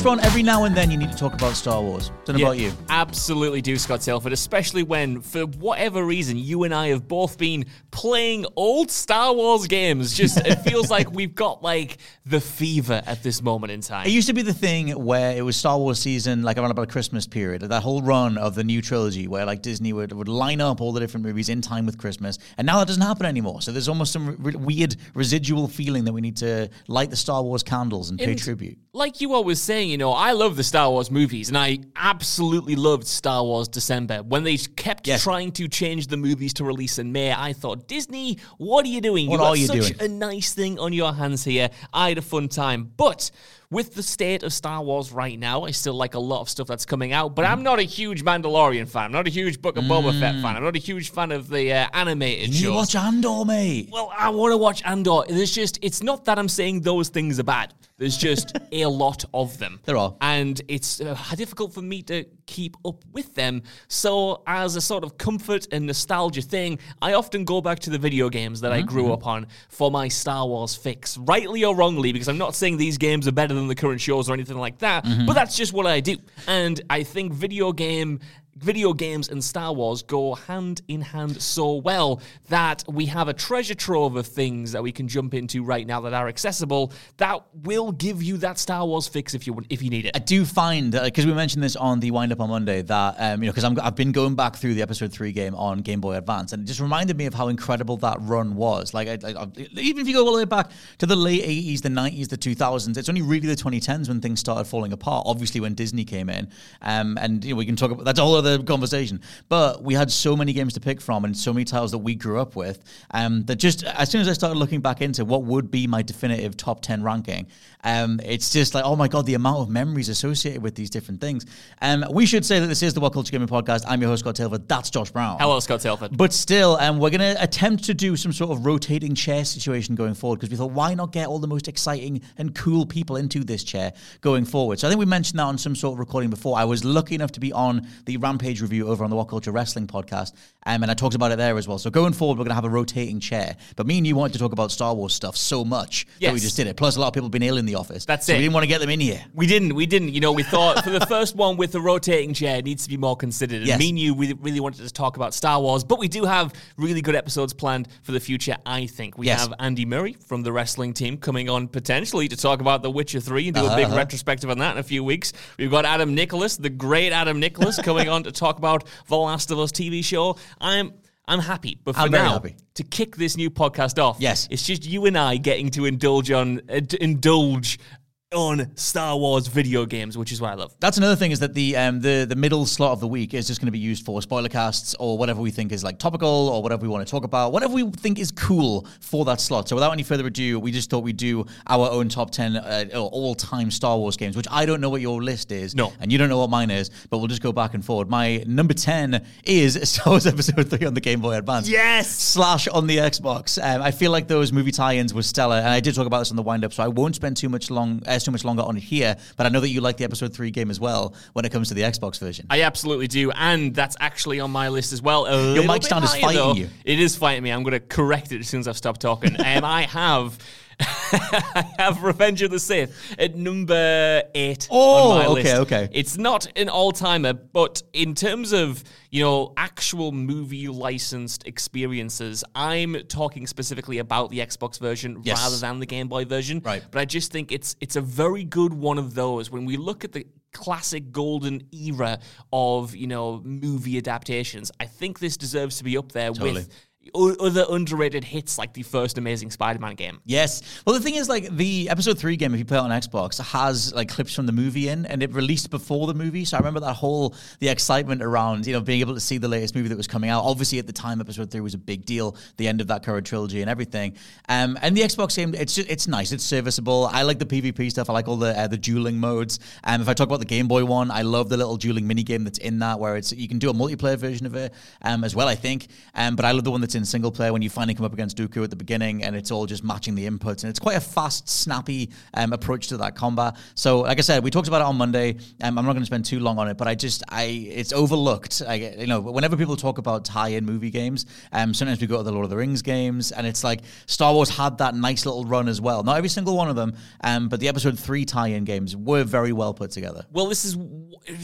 Josh Brown, every now and then you need to talk about Star Wars. Don't know Yeah, about you. Absolutely do, Scott Tailford, especially when, for whatever reason, you and I have both been playing old Star Wars games. Just, it feels like we've got, like, the fever at this moment in time. It used to be the thing where it was Star Wars season, like around about Christmas period, that whole run of the new trilogy where like Disney would, would line up all the different movies in time with Christmas. And now that doesn't happen anymore. So there's almost some re- weird residual feeling that we need to light the Star Wars candles and pay tribute. Like you always saying, you know, I love the Star Wars movies, and I absolutely loved Star Wars December. When they kept Yes. trying to change the movies to release in May, I thought, Disney, what are you doing? What you got are you such doing? a nice thing on your hands here. I had a fun time. But with the state of Star Wars right now, I still like a lot of stuff that's coming out, but I'm not a huge Mandalorian fan. I'm not a huge Book of Boba Fett fan. I'm not a huge fan of the uh, animated You shows. watch Andor, mate. Well, I want to watch Andor. There's just, it's not that I'm saying those things are bad. There's just a lot of them. There are. And it's uh, difficult for me to keep up with them. So, as a sort of comfort and nostalgia thing, I often go back to the video games that I grew up on for my Star Wars fix, rightly or wrongly, because I'm not saying these games are better than the current shows or anything like that, mm-hmm. but that's just what I do. And I think video game video games and Star Wars go hand in hand so well that we have a treasure trove of things that we can jump into right now that are accessible that will give you that Star Wars fix if you if you need it. I do find because we mentioned this on the wind up on Monday that um, you know because I've been going back through the episode three game on Game Boy Advance and it just reminded me of how incredible that run was. Like I, I, even if you go all the way back to the late eighties, the nineties, the two thousands, it's only really the twenty tens when things started falling apart. Obviously, when Disney came in, um, and you know we can talk about that's a whole other conversation. But we had so many games to pick from and so many titles that we grew up with um, that just as soon as I started looking back into what would be my definitive top ten ranking, um, it's just like oh my god, the amount of memories associated with these different things. Um, we should say that this is the What Culture Gaming Podcast. I'm your host Scott Tailford. That's Josh Brown. Hello, Scott Tailford. But still, um, we're going to attempt to do some sort of rotating chair situation going forward because we thought, why not get all the most exciting and cool people into this chair going forward? So I think we mentioned that on some sort of recording before. I was lucky enough to be on the Rampage review over on the What Culture Wrestling podcast, um, and I talked about it there as well. So going forward, we're going to have a rotating chair. But me and you wanted to talk about Star Wars stuff so much that we just did it. Plus, a lot of people have been ill in the office. That's so it. we didn't want to get them in here. We didn't. We didn't. You know, we thought for the first one with the rotating chair it needs to be more considered. And Yes. me and you we really wanted to talk about Star Wars, but we do have really good episodes planned for the future. I think we Yes. have Andy Murray from the wrestling team coming on potentially to talk about The Witcher Three and do a big Uh-huh. retrospective on that in a few weeks. We've got Adam Nicholas, the great Adam Nicholas, coming on to talk about the Last of Us TV show. I'm. I'm happy, but for I'm now, happy. to kick this new podcast off, Yes. it's just you and I getting to indulge on uh, d- indulge on Star Wars video games, which is what I love. That's another thing is that the um, the the middle slot of the week is just going to be used for spoiler casts or whatever we think is like topical or whatever we want to talk about, whatever we think is cool for that slot. So without any further ado, we just thought we'd do our own top ten uh, all time Star Wars games, which I don't know what your list is, No. and you don't know what mine is, but we'll just go back and forward. My number ten is Star Wars Episode Three on the Game Boy Advance. Yes! slash on the Xbox. Um, I feel like those movie tie-ins were stellar, and I did talk about this on the wind-up, so I won't spend too much long, uh, too much longer on it here. But I know that you like the Episode Three game as well when it comes to the Xbox version. I absolutely do, and that's actually on my list as well. A Your mic stand is fighting though. you. It is fighting me. I'm going to correct it as soon as I've stopped talking. um, I have. I have Revenge of the Sith at number eight. Oh, on my okay, list. okay. It's not an all timer, but in terms of you know actual movie licensed experiences, I'm talking specifically about the Xbox version Yes. rather than the Game Boy version. Right. But I just think it's it's a very good one of those when we look at the classic golden era of you know movie adaptations. I think this deserves to be up there Totally. with other underrated hits like the first Amazing Spider-Man game. Yes. Well, the thing is, like the episode three game, if you play it on Xbox, has like clips from the movie in, and it released before the movie. So I remember that whole the excitement around you know being able to see the latest movie that was coming out. Obviously, at the time, episode three was a big deal, the end of that current trilogy and everything. Um, and the Xbox game, it's just, it's nice, it's serviceable. I like the PvP stuff. I like all the uh, the dueling modes. Um, if I talk about the Game Boy one, I love the little dueling mini game that's in that, where it's you can do a multiplayer version of it um, as well. I think. Um, but I love the one that's in single player when you finally come up against Dooku at the beginning, and it's all just matching the inputs, and it's quite a fast, snappy um, approach to that combat. So, like I said, we talked about it on Monday. Um, I'm not going to spend too long on it, but I just I it's overlooked. I, you know, whenever people talk about tie-in movie games, um, sometimes we go to the Lord of the Rings games, and it's like Star Wars had that nice little run as well. Not every single one of them, um, but the Episode Three tie-in games were very well put together. Well, this is.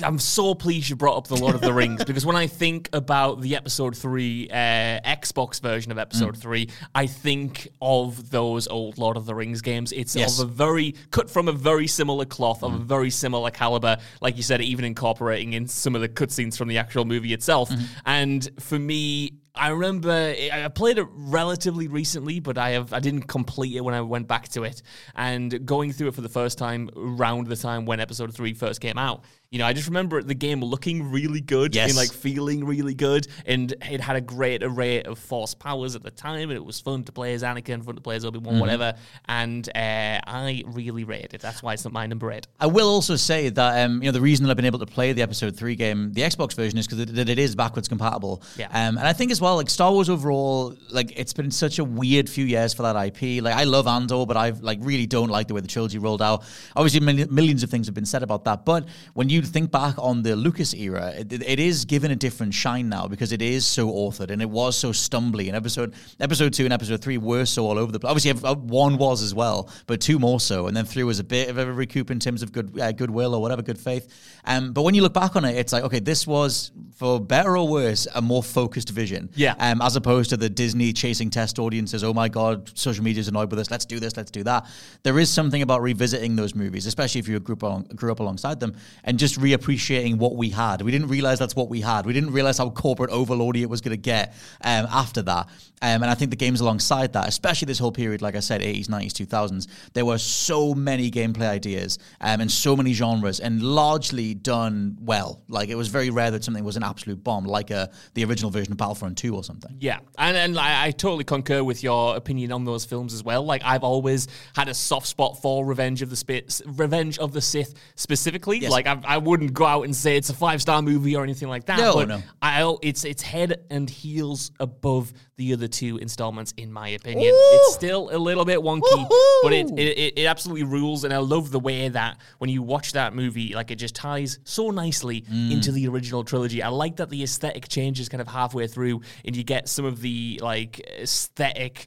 I'm so pleased you brought up the Lord of the Rings because when I think about the Episode Three uh, Xbox version of Episode Mm. Three, I think of those old Lord of the Rings games. It's Yes. Mm. of a very cut from a very similar cloth, of a very similar caliber. Like you said, even incorporating in some of the cutscenes from the actual movie itself. Mm-hmm. And for me. I remember I I played it relatively recently, but I have I didn't complete it when I went back to it. And going through it for the first time around the time when episode three first came out, you know, I just remember the game looking really good Yes. and like feeling really good, and it had a great array of force powers at the time, and it was fun to play as Anakin, fun to play as Obi Wan, whatever. And uh, I really rated it. That's why it's not my number eight. I will also say that um, you know the reason that I've been able to play the Episode Three game, the Xbox version, is because it, that it is backwards compatible. Yeah. Um, and I think as well, like Star Wars overall, like it's been such a weird few years for that IP. Like I love Andor, but I like really don't like the way the trilogy rolled out. Obviously, mil- millions of things have been said about that. But when you think back on the Lucas era, it, it is given a different shine now because it is so authored and it was so stumbly. And episode Episode Two and Episode Three were so all over the place. Obviously, one was as well, but two more so, and then three was a bit of a recoup in terms of good uh, goodwill or whatever, good faith. Um, but when you look back on it, it's like okay, this was for better or worse a more focused vision. Yeah. Um, as opposed to the Disney chasing test audiences. Oh my God, social media's annoyed with us. Let's do this. Let's do that. There is something about revisiting those movies, especially if you grew up, along, grew up alongside them, and just reappreciating what we had. We didn't realize that's what we had. We didn't realize how corporate overloady it was going to get um, after that. Um, and I think the games alongside that, especially this whole period, like I said, 80s, 90s, 2000s, there were so many gameplay ideas um, and so many genres, and largely done well. Like it was very rare that something was an absolute bomb, like a, the original version of Battlefront 2 or something. Yeah, and and I, I totally concur with your opinion on those films as well. Like I've always had a soft spot for Revenge of the Spit, Revenge of the Sith specifically. Yes. Like I, I wouldn't go out and say it's a five star movie or anything like that. No, but no. I it's it's head and heels above the other two installments in my opinion. It's still a little bit wonky, but it, Woohoo! it it it absolutely rules. And I love the way that when you watch that movie, like it just ties so nicely Mm. into the original trilogy. I like that the aesthetic changes kind of halfway through, and you get some of the like aesthetic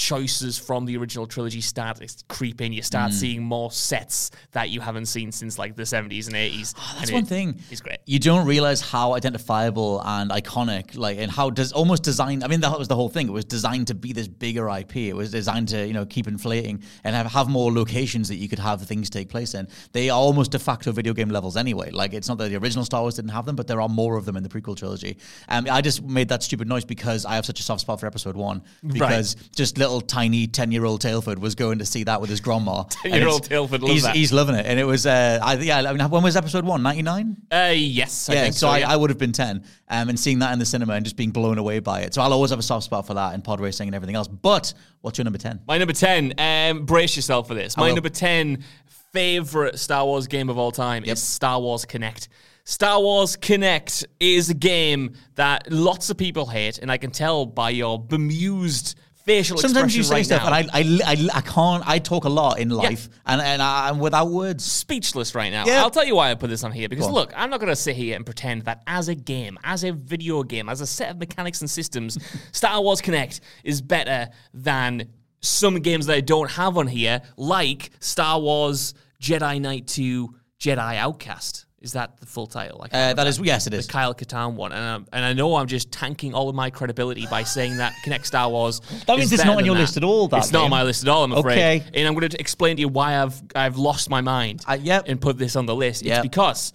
choices from the original trilogy start to creep in. You Mm. start seeing more sets that you haven't seen since like the 70s and 80s. Oh, That's one thing. It's great. You don't realize how identifiable and iconic, like, and how does almost designed. I mean, that was the whole thing. It was designed to be this bigger IP. It was designed to, you know, keep inflating and have, have more locations that you could have things take place in. They are almost de facto video game levels anyway. Like, it's not that the original Star Wars didn't have them, but there are more of them in the prequel trilogy. Um, I just made that stupid noise because I have such a soft spot for Episode One because just little little tiny ten year old Tailford was going to see that with his grandma. 10-year-old Tailford loves he's, that. he's loving it, and it was uh, I, yeah. I mean, when was episode one? Ninety nine. Uh, yes, I Yeah, think so, so. I, yeah. I would have been 10 um, and seeing that in the cinema and just being blown away by it. So I'll always have a soft spot for that and pod racing and everything else. But what's your number 10? My number 10, um, brace yourself for this. My number 10 favorite Star Wars game of all time is Star Wars Kinect. Star Wars Kinect is a game that lots of people hate, and I can tell by your bemused facial Sometimes you say right stuff now. and I, I, I, I can't, I talk a lot in life and, and I, I'm without words. speechless right now. Yeah. I'll tell you why I put this on here because on. look, I'm not going to sit here and pretend that as a game, as a video game, as a set of mechanics and systems, Star Wars Kinect is better than some games that I don't have on here, like Star Wars Jedi Knight 2 Jedi Outcast. Is that the full title? Uh, that is, yes, it is. the Kyle Katarn one, and, um, and I know I'm just tanking all of my credibility by saying that Kinect Star Wars. That means it's not on your that. list at all, that it's not on my list at all. I'm afraid. Okay. And I'm going to explain to you why I've I've lost my mind Uh, yep. and put this on the list. It's because,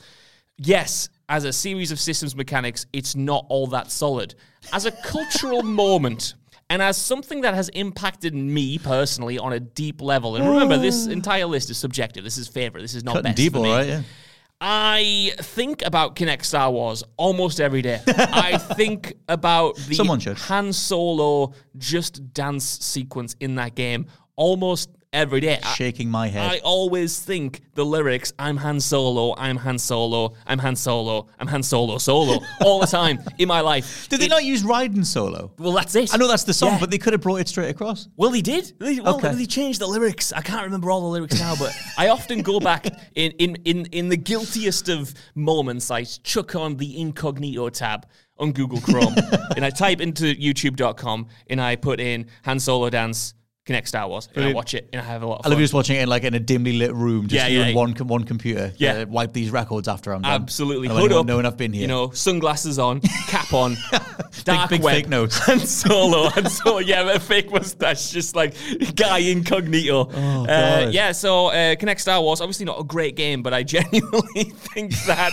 yes, as a series of systems mechanics, it's not all that solid. As a cultural moment. And as something that has impacted me personally on a deep level, and remember, this entire list is subjective. This is favorite. This is not Cutting best deep, for me. right, yeah. I think about Kinect Star Wars almost every day. I think about the Someone should. Han Solo just dance sequence in that game almost every day. Shaking my head. I always think the lyrics, I'm Han Solo, I'm Han Solo, I'm Han Solo, I'm Han Solo, solo, all the time in my life. Did they not use Riding Solo? Well, that's it. I know that's the song, Yeah. but they could have brought it straight across. Well, they did. They- Well, Okay. they changed the lyrics. I can't remember all the lyrics now, but I often go back in, in, in, in the guiltiest of moments. I chuck on the incognito tab on Google Chrome and I type into youtube.com and I put in Han Solo dance. Kinect Star Wars, and I watch it, and I have a lot of I love you just watching it in like in a dimly lit room, just Yeah, you yeah. and one one computer. Yeah. Uh, wipe these records after I'm done. Absolutely. Hood up. knowing I've been here. You know, sunglasses on, cap on, dark big web, fake nose. and solo, and so Yeah, a fake mustache, just like guy incognito. Oh, uh, yeah. So, uh, Kinect Star Wars, obviously not a great game, but I genuinely think that.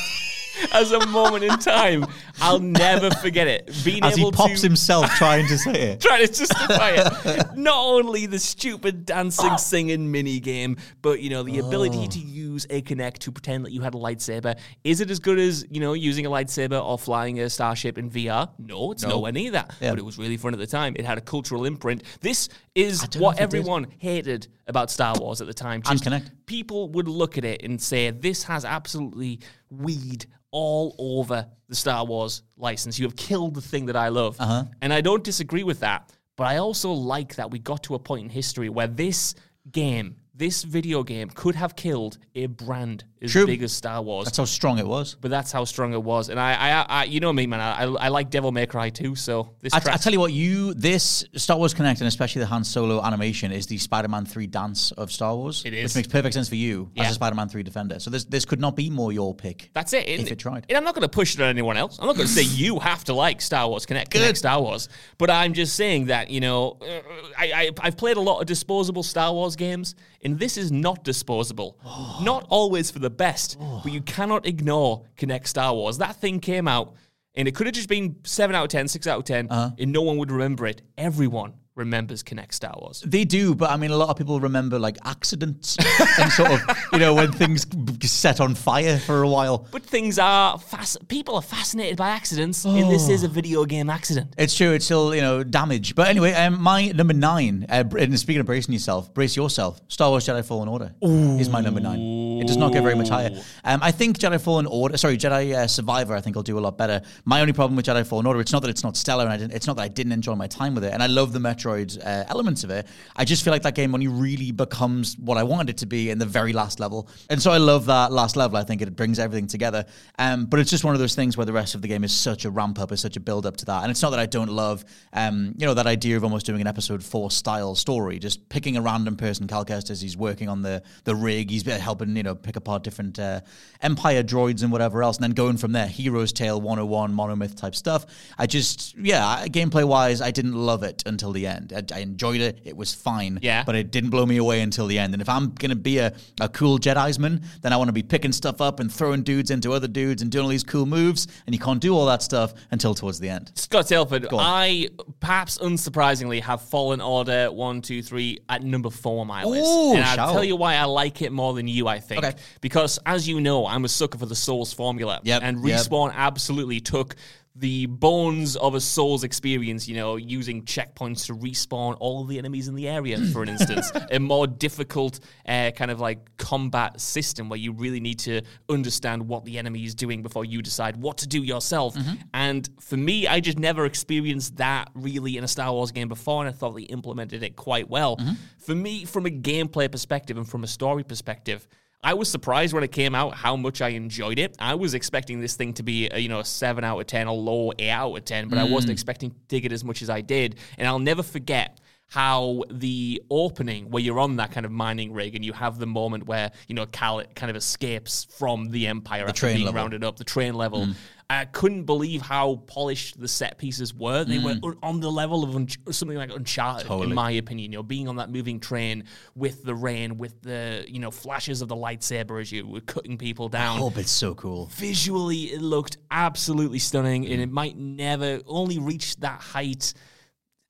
As a moment in time, I'll never forget it. Being As he pops to himself trying to say it. trying to justify it. Not only the stupid dancing, singing mini game, but you know the ability oh. to use a Kinect to pretend that you had a lightsaber. Is it as good as you know using a lightsaber or flying a starship in VR? No, it's nowhere near that. Yeah. But it was really fun at the time. It had a cultural imprint. This is what if it did. everyone hated about Star Wars at the time. Just Kinect. people would look at it and say, "This has absolutely weed." All over the Star Wars license. You have killed the thing that I love. Uh-huh. And I don't disagree with that. But I also like that we got to a point in history where this game, this video game, could have killed a brand as True. big as Star Wars. That's how strong it was. but that's how strong it was. And I, I, I you know me, man. I, I like Devil May Cry too. So this I, track, I tell you what, you this Star Wars Kinect and especially the Han Solo animation is the Spider-Man Three dance of Star Wars. It is. which makes perfect sense for you Yeah. as a Spider-Man Three defender. So this this could not be more your pick. That's it. If it tried. And I'm not going to push it on anyone else. I'm not going to say you have to like Star Wars Kinect, Kinect Good. Star Wars. But I'm just saying that you know, uh, I, I I've played a lot of disposable Star Wars games, and this is not disposable. not always for the best, but you cannot ignore Kinect Star Wars. That thing came out, and it could have just been seven out of 10, 6 out of 10 Uh-huh. and no one would remember it. Everyone remembers Kinect Star Wars. They do, but I mean, a lot of people remember like accidents and sort of, you know, when things set on fire for a while. But things are fast. People are fascinated by accidents, and this is a video game accident. It's true. It's still, you know, damage. But anyway, um, my number nine, uh, and speaking of bracing yourself, brace yourself. Star Wars Jedi Fallen Order is my number nine. It does not get very much higher. Um, I think Jedi Fallen Order, sorry, Jedi uh, Survivor, I think I'll do a lot better. My only problem with Jedi Fallen Order, it's not that it's not stellar, and I didn't, it's not that I didn't enjoy my time with it, and I love the Metroid uh, elements of it. I just feel like that game only really becomes what I wanted it to be in the very last level, and so I love that last level. I think it brings everything together. Um, but it's just one of those things where the rest of the game is such a ramp up, is such a build up to that, and it's not that I don't love, um, you know, that idea of almost doing an episode four style story, just picking a random person, Cal Kestis, he's working on the the rig, he's helping you know pick apart different uh, Empire droids and whatever else, and then going from there, Heroes Tale 101, monomyth type stuff. I just, yeah, gameplay wise, I didn't love it until the end. I, I enjoyed it; it was fine. Yeah. but it didn't blow me away until the end. And if I'm gonna be a, a cool Jedi'sman, then I want to be picking stuff up and throwing dudes into other dudes and doing all these cool moves. And you can't do all that stuff until towards the end. Scott Tailford. I perhaps unsurprisingly have Fallen Order one, two, three at number four on my list. Ooh, and I'll tell you why I like it more than you, I think. Okay. Because as you know, I'm a sucker for the Souls formula. Yep, And yep. Respawn absolutely took the bones of a Souls experience, you know, using checkpoints to respawn all the enemies in the area, for an instance. a more difficult uh, kind of like combat system where you really need to understand what the enemy is doing before you decide what to do yourself. And for me, I just never experienced that really in a Star Wars game before, and I thought they implemented it quite well. For me, from a gameplay perspective and from a story perspective, I was surprised when it came out how much I enjoyed it. I was expecting this thing to be, a, you know, a seven out of ten, a low eight out of ten, but I wasn't mm. expecting to dig it as much as I did. And I'll never forget how the opening, where you're on that kind of mining rig and you have the moment where you know Cal kind of escapes from the Empire after train being level. rounded up, the train level. Mm. I couldn't believe how polished the set pieces were. They were mm. on the level of un- something like Uncharted, Totally. in my opinion. You know, being on that moving train with the rain, with the you know flashes of the lightsaber as you were cutting people down. Oh, it's so cool. Visually, it looked absolutely stunning, and mm. it might never only reach that height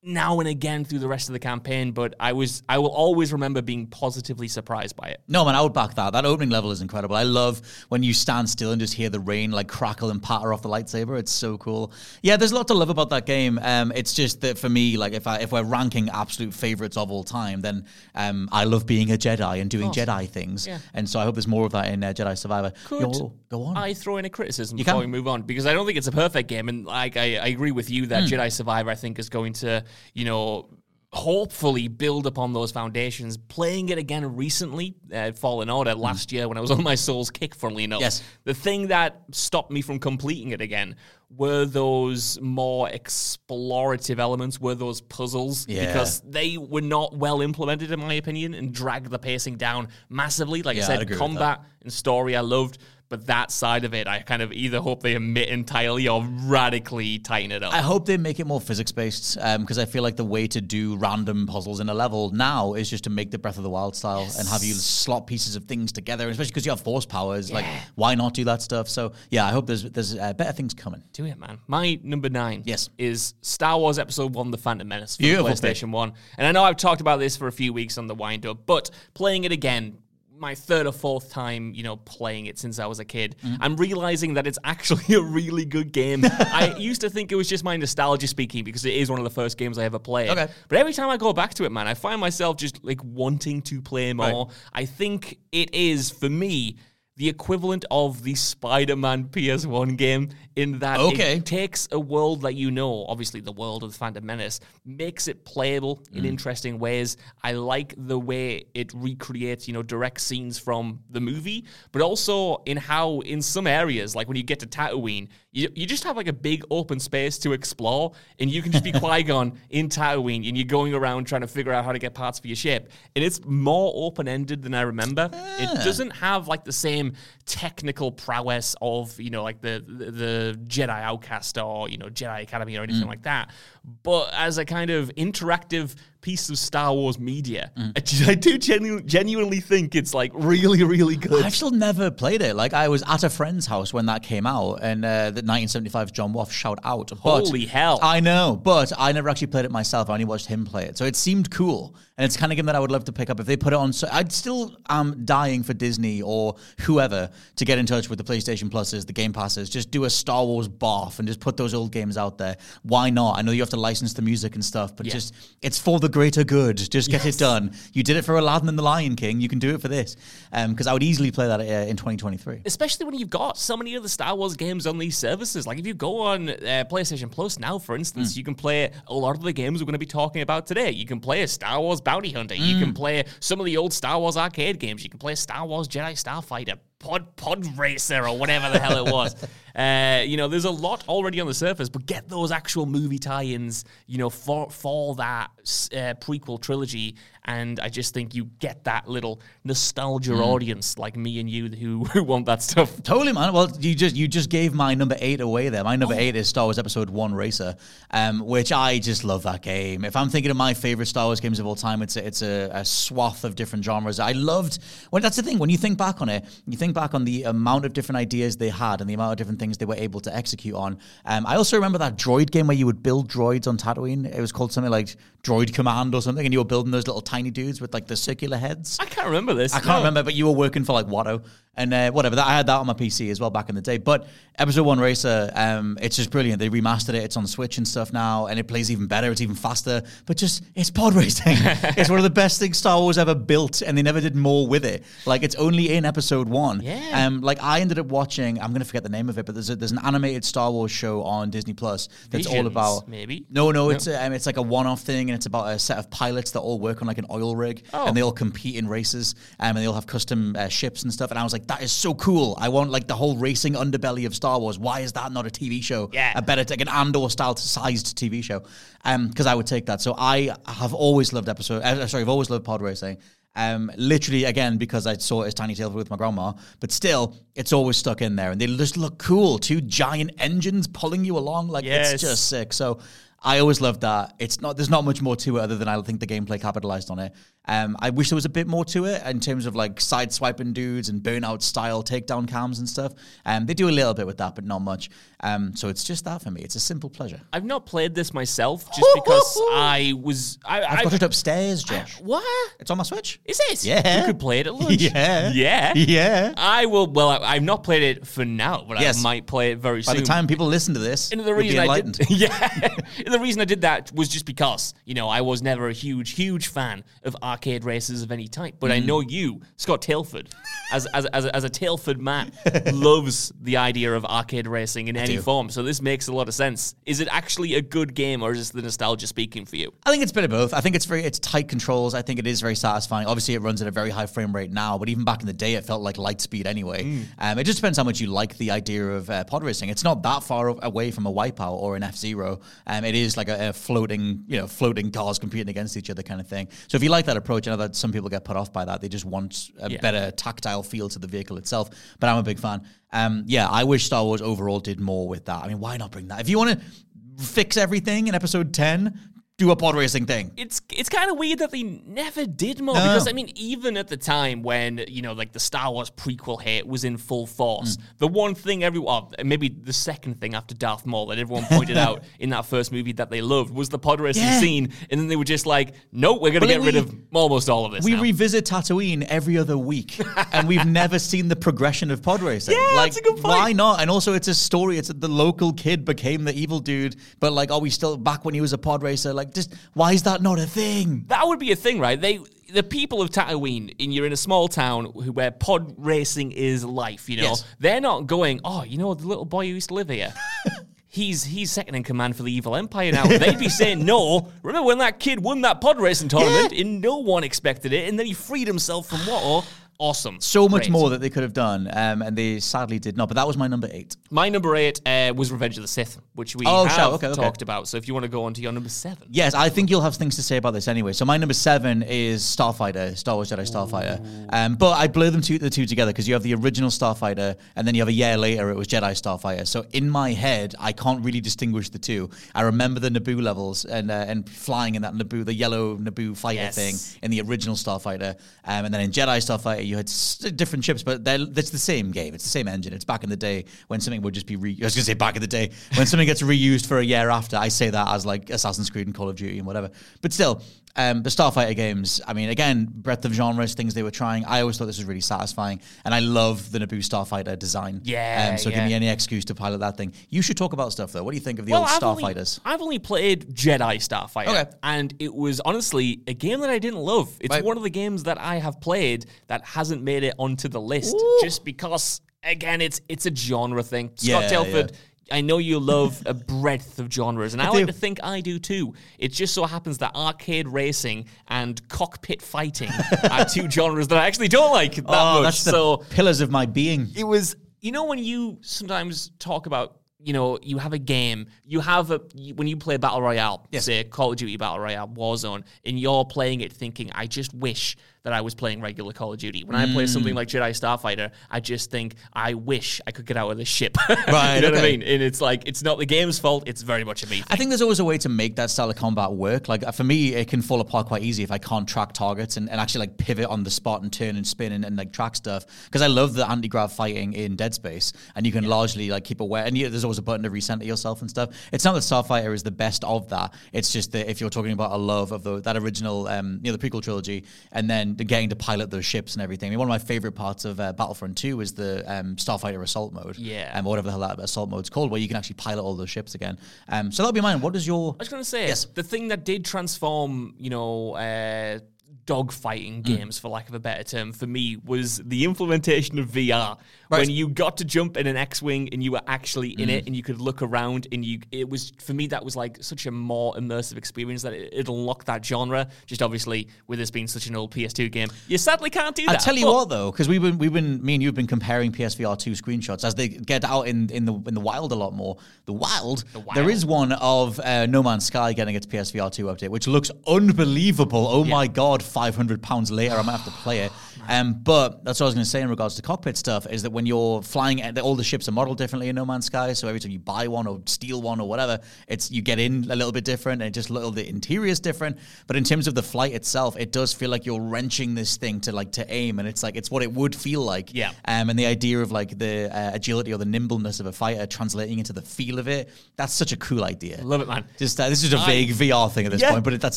now and again through the rest of the campaign. But I was, I will always remember being positively surprised by it. No, man, I would back that. That opening level is incredible. I love when you stand still and just hear the rain like crackle and patter off the lightsaber. It's so cool. Yeah, there's a lot to love about that game. Um, it's just that for me, like if I if we're ranking absolute favorites of all time, then um, I love being a Jedi and doing Jedi things. Yeah. And so I hope there's more of that in uh, Jedi Survivor. Could Yo, go on. I throw in a criticism You before can. we move on because I don't think it's a perfect game, and like I, I agree with you that Jedi Survivor I think is going to you know hopefully build upon those foundations. Playing it again recently, uh, Fallen Order last year when I was on my Souls kick, funnily enough. Yes. The thing that stopped me from completing it again were those more explorative elements, were those puzzles, Yeah. because they were not well implemented, in my opinion, and dragged the pacing down massively. Like Yeah, I said, combat and story I loved, but that side of it, I kind of either hope they omit entirely or radically tighten it up. I hope they make it more physics based because I feel like the way to do random puzzles in a level now is just to make the Breath of the Wild style and have you slot pieces of things together, especially because you have force powers. Like, why not do that stuff? So, yeah, I hope there's there's uh, better things coming. Do it, man. My number nine Yes. is Star Wars Episode 1 The Phantom Menace for Beautiful PlayStation 1. And I know I've talked about this for a few weeks on the wind up, but playing it again, my third or fourth time, you know, playing it since I was a kid, Mm-hmm. I'm realizing that it's actually a really good game. I used to think it was just my nostalgia speaking because it is one of the first games I ever played. Okay. But every time I go back to it, man, I find myself just like wanting to play more. I think it is, for me, the equivalent of the Spider-Man PS1 game in that Okay. it takes a world that you know, obviously the world of the Phantom Menace, makes it playable Mm. in interesting ways. I like the way it recreates, you know, direct scenes from the movie, but also in how in some areas, like when you get to Tatooine, you, you just have like a big open space to explore, and you can just be Qui-Gon in Tatooine, and you're going around trying to figure out how to get parts for your ship. And it's more open-ended than I remember. It doesn't have like the same technical prowess of, you know, like the, the, the Jedi Outcast or, you know, Jedi Academy or anything mm. like that. But as a kind of interactive piece of Star Wars media, I, I do genu- genuinely think it's like really, really good. I've still never played it. Like I was at a friend's house when that came out, and uh, the 1975's John Woff shout out. But Holy hell. I know, but I never actually played it myself. I only watched him play it, so it seemed cool, and it's kind of game that I would love to pick up if they put it on. So I'd still am dying for Disney or whoever to get in touch with the PlayStation Pluses, the Game Passes. Just do a Star Wars barf and just put those old games out there. Why not? I know you have to license the music and stuff, but Yeah. just it's for the greater good. Just get it done. You did it for Aladdin and the Lion King. You can do it for this. Because I would easily play that uh, in 2023. especially when you've got so many other Star Wars games on these services. Like if you go on uh, PlayStation Plus now, for instance, you can play a lot of the games we're going to be talking about today. You can play a Star Wars Bounty Hunter. You can play some of the old Star Wars arcade games. You can play a Star Wars Jedi Starfighter. pod pod racer or whatever the hell it was. Uh, you know, there's a lot already on the surface, but get those actual movie tie-ins, you know, for for that uh, prequel trilogy, and I just think you get that little nostalgia Hmm. audience like me and you who, who want that stuff. Totally, man. Well, you just you just gave my number eight away there. My Oh. number eight is Star Wars Episode One Racer, um, which I just love that game. If I'm thinking of my favorite Star Wars games of all time, it's a, it's a, a swath of different genres. I loved. Well, that's the thing. When you think back on it, you think back on the amount of different ideas they had and the amount of different things they were able to execute on. Um, I also remember that droid game where you would build droids on Tatooine. It was called something like Droid Command or something, and you were building those little tiny dudes with like the circular heads. I can't remember this. I can't no. remember, but you were working for like Watto and uh, whatever. That I had that on my PC as well back in the day. But Episode One Racer, um, it's just brilliant. They remastered it. It's on Switch and stuff now, and it plays even better. It's even faster. But just it's pod racing. it's one of the best things Star Wars ever built, and they never did more with it. Like it's only in Episode One. Yeah. Um, like I ended up watching. I'm gonna forget the name of it, but there's a, there's an animated Star Wars show on Disney Plus that's all about maybe? No, no, it's um, it's like a one-off thing, and it's about a set of pilots that all work on like an oil rig, Oh. and they all compete in races, um, and they all have custom uh, ships and stuff. And I was like, that is so cool. I want like the whole racing underbelly of Star Wars. Why is that not a TV show? Yeah. a better like an Andor style sized TV show. Um, because I would take that. So I have always loved episode. Uh, sorry, I've always loved pod racing. Um, literally again because I saw it as Tiny Tailford with my grandma, but still, it's always stuck in there, and they just look cool. Two giant engines pulling you along, like Yes. it's just sick. So I always loved that. It's not there's not much more to it other than I think the gameplay capitalized on it. Um, I wish there was a bit more to it in terms of like side swiping dudes and burnout style takedown cams and stuff. Um, they do a little bit with that, but not much. Um, so it's just that for me. It's a simple pleasure. I've not played this myself just because I was. I, I've I, got it upstairs, Josh. What? It's on my Switch. Is it? Yeah. You could play it at lunch. Yeah. Yeah. Yeah. I will. Well, I, I've not played it for now, but Yes. I might play it very By soon. By the time people listen to this, And the you'll be reason I enlightened. did, yeah, the reason I did that was just because you know I was never a huge, huge fan of arcade races of any type. But I Mm. know you, Scott Tailford, as as as a, as a Tailford man, loves the idea of arcade racing in any do. form. So this makes a lot of sense. Is it actually a good game, or is this the nostalgia speaking for you? I think it's a bit of both. I think it's very it's tight controls. I think it is very satisfying. Obviously, it runs at a very high frame rate now, but even back in the day, it felt like light speed anyway. Hmm. Um, it just depends how much you like the idea of uh, pod racing. It's not that far away from a Wipeout or an F Zero. Um, it is like a, a floating, you know, floating cars competing against each other kind of thing. So if you like that approach, I know that some people get put off by that. They just want a Yeah. better tactile feel to the vehicle itself. But I'm a big fan. Um, yeah, I wish Star Wars overall did more with that. I mean, why not bring that? If you want to fix everything in Episode Ten, do a pod racing thing. it's it's kind of weird that they never did more No. because I mean even at the time when you know like the Star Wars prequel hit was in full force Mm. the one thing everyone maybe the second thing after Darth Maul that everyone pointed out in that first movie that they loved was the pod racing Yeah. scene and then they were just like nope we're gonna Well, get we- rid of almost all of this We now. revisit Tatooine every other week, and we've never seen the progression of pod racing. Yeah, like, that's a good point. Why not? And also, it's a story. It's the local kid became the evil dude, but like, are we still back when he was a pod racer? Like, just why is that not a thing? that would be a thing, right? They, the people of Tatooine, and you're in a small town where pod racing is life. You know, Yes. they're not going. Oh, you know, the little boy who used to live here. He's he's second in command for the evil empire now. They'd be saying no. Remember when that kid won that pod racing tournament and no one expected it, and then he freed himself from what? Awesome. So much Great. more that they could have done, um, and they sadly did not. But that was my number eight. My number eight uh, was Revenge of the Sith, which we Oh, have. Okay, okay. talked about. So if you want to go on to your number seven, Yes, I think you'll have things to say about this anyway. So my number seven is Starfighter, Star Wars Jedi Starfighter. Um, but I blur them two, the two together because you have the original Starfighter, and then you have a year later it was Jedi Starfighter. So in my head, I can't really distinguish the two. I remember the Naboo levels and uh, and flying in that Naboo, the yellow Naboo fighter Yes. thing in the original Starfighter, um, and then in Jedi Starfighter you had s- different chips, but it's the same game. It's the same engine. It's back in the day when something would just be. Re- I was going to say back in the day when something gets reused for a year after. I say that as like Assassin's Creed and Call of Duty and whatever. But still, um, the Starfighter games. I mean, again, breadth of genres, things they were trying. I always thought this was really satisfying, and I love the Naboo Starfighter design. Yeah, Um, so yeah. give me any excuse to pilot that thing. You should talk about stuff though. What do you think of the well, old I've only, Starfighters? I've only played Jedi Starfighter, Okay. and it was honestly a game that I didn't love. It's Right. one of the games that I have played that hasn't made it onto the list, Ooh. just because. Again, it's it's a genre thing. Scott Yeah, Tailford, yeah. I know you love a breadth of genres, and I, I like do. to think I do too. It just so happens that arcade racing and cockpit fighting are two genres that I actually don't like that oh, much. that's the so pillars of my being. it was you know when you sometimes talk about you know you have a game you have a when you play battle royale Yes. say call of duty battle royale warzone and you're playing it thinking i just wish that i was playing regular call of duty when i play Mm. something like jedi starfighter i just think i wish i could get out of this ship Right, you know what i mean and it's like it's not the game's fault it's very much a me thing. I think there's always a way to make that style of combat work. Like for me, it can fall apart quite easy if I can't track targets and, and actually like pivot on the spot and turn and spin and, and like track stuff. Because I love the anti-grav fighting in Dead Space, and you can largely like keep aware. And you, there's always a button to recenter yourself and stuff. It's not that Starfighter is the best of that. It's just that if you're talking about a love of the, that original, um, you know, the prequel trilogy, and then getting to pilot those ships and everything. I mean, one of my favorite parts of uh, Battlefront 2 is the um, Starfighter Assault mode. Yeah. Um, or whatever the hell that assault mode's called, where you can actually pilot all those ships again. Um, so that'll be mine. What is your? I was going to say, Yes. the thing that did transform, you know, uh, dogfighting Mm. games, for lack of a better term, for me was the implementation of VR. Right. When you got to jump in an X-wing and you were actually in Mm. it and you could look around and you, it was for me that was like such a more immersive experience that it, it unlocked that genre. Just obviously with this being such an old PS2 game, you sadly can't do that. I'll tell you But- what though, because we've been we've been me and you've been comparing PSVR two screenshots as they get out in, in the in the wild a lot more. The wild, the wild. there is one of uh, No Man's Sky getting its PSVR two update, which looks unbelievable. Oh my god, five hundred pounds later, I might have to play it. Um, but that's what I was going to say in regards to cockpit stuff is that when you're flying, uh, all the ships are modeled differently in No Man's Sky. So every time you buy one or steal one or whatever, it's you get in a little bit different, and just little the interior is different. But in terms of the flight itself, it does feel like you're wrenching this thing to like to aim, and it's like it's what it would feel like. Yeah. Um, and the idea of like the uh, agility or the nimbleness of a fighter translating into the feel of it, that's such a cool idea. Love it, man. Just uh, this is a vague VR thing at this Yeah. point, but it, that's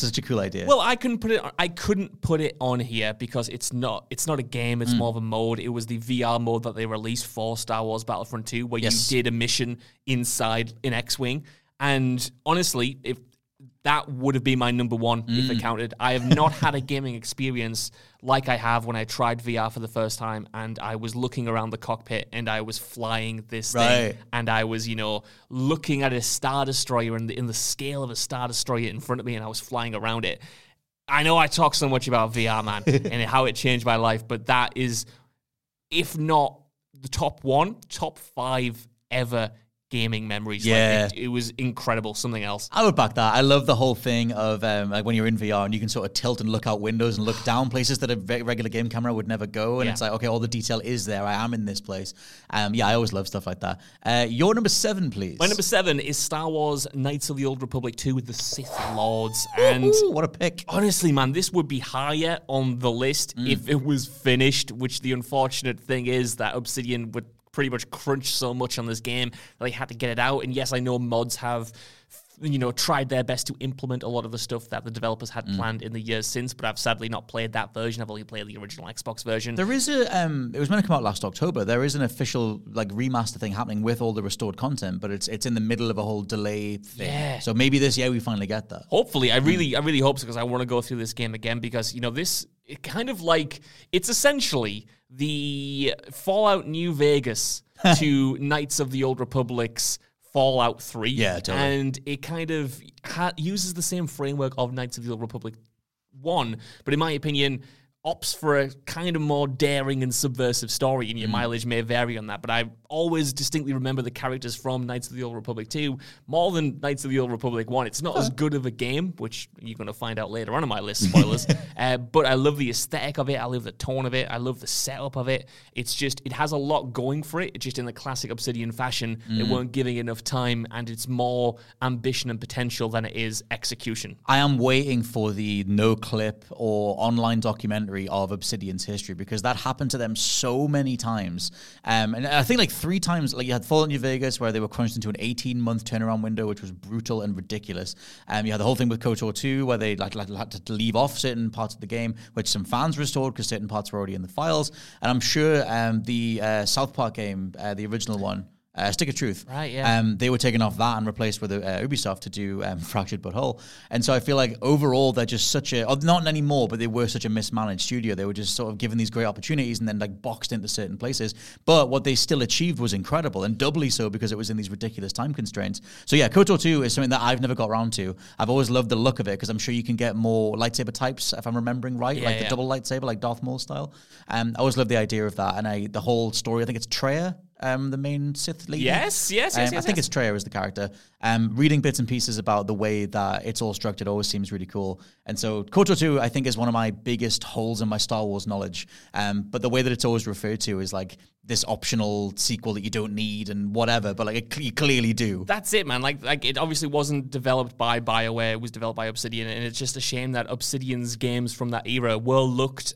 such a cool idea. Well, I couldn't put it. I couldn't put it on here because it's not. It's not a game. Mm. It's more of a mode. It was the VR mode that they released for Star Wars Battlefront 2, where Yes. you did a mission inside an X-wing. And honestly, if that would have been my number one if Mm. it counted. I have not had a gaming experience like I have when I tried VR for the first time and I was looking around the cockpit and I was flying this thing and I was, you know, looking at a star destroyer in the in the scale of a star destroyer in front of me, and I was flying around it. I know I talk so much about VR, man, and how it changed my life, but that is, if not the top one, top five ever gaming memories. Like, Yeah. it, it was incredible. Something else. I would back that. I love the whole thing of um, like when you're in VR and you can sort of tilt and look out windows and look down places that a regular game camera would never go. And Yeah. it's like, okay, all the detail is there. I am in this place. Um, yeah, I always love stuff like that. Uh, your number seven, please. My number seven is Star Wars Knights of the Old Republic 2 with the Sith Lords. And Ooh, what a pick. honestly, man, this would be higher on the list Mm. if it was finished, which the unfortunate thing is that Obsidian would pretty much crunched so much on this game that they had to get it out. And yes, I know mods have you know tried their best to implement a lot of the stuff that the developers had Mm. planned in the years since but i've sadly not played that version i've only played the original xbox version There is a um it was meant to come out last October. There is an official like remaster thing happening with all the restored content, but it's it's in the middle of a whole delay thing. Yeah. So maybe this year we finally get that. hopefully i really i really hope so because i want to go through this game again because you know this it kind of like it's essentially the fallout new vegas to knights of the old republic's fallout 3 Yeah, totally. and it kind of ha- uses the same framework of knights of the old republic 1 but in my opinion opts for a kind of more daring and subversive story, and your mileage may vary on that. But I always distinctly remember the characters from Knights of the Old Republic 2 more than Knights of the Old Republic 1. It's not as good of a game, which you're going to find out later on in my list, spoilers. uh, but I love the aesthetic of it. I love the tone of it. I love the setup of it. It's just, it has a lot going for it. It's just in the classic Obsidian fashion, they weren't giving enough time, and it's more ambition and potential than it is execution. I am waiting for the Noclip or online documentary of Obsidian's history because that happened to them so many times. Um, and I think like three times, like you had Fallout New Vegas where they were crunched into an 18 month turnaround window, which was brutal and ridiculous. Um, you had the whole thing with KOTOR 2 where they like, like had to leave off certain parts of the game, which some fans restored because certain parts were already in the files. And I'm sure um, the uh, South Park game, uh, the original one, uh, Stick of Truth. Right, yeah. Um, they were taken off that and replaced with uh, Ubisoft to do um, Fractured But Whole. And so I feel like overall they're just such a, not anymore, but they were such a mismanaged studio. They were just sort of given these great opportunities and then like boxed into certain places. But what they still achieved was incredible and doubly so because it was in these ridiculous time constraints. So yeah, KOTOR 2 is something that I've never got around to. I've always loved the look of it because I'm sure you can get more lightsaber types, if I'm remembering right, Yeah, like the double lightsaber, like Darth Maul style. Um, I always loved the idea of that. And I, the whole story, I think it's Kreia, um, the main Sith lady. Yes, yes, yes, Um, yes, I think yes. it's Kreia as the character. Um, reading bits and pieces about the way that it's all structured always seems really cool. And so KOTOR 2, I think, is one of my biggest holes in my Star Wars knowledge. Um, but the way that it's always referred to is like this optional sequel that you don't need and whatever, but like it, you clearly do. That's it, man. Like, like it obviously wasn't developed by BioWare. It was developed by Obsidian, and it's just a shame that Obsidian's games from that era were looked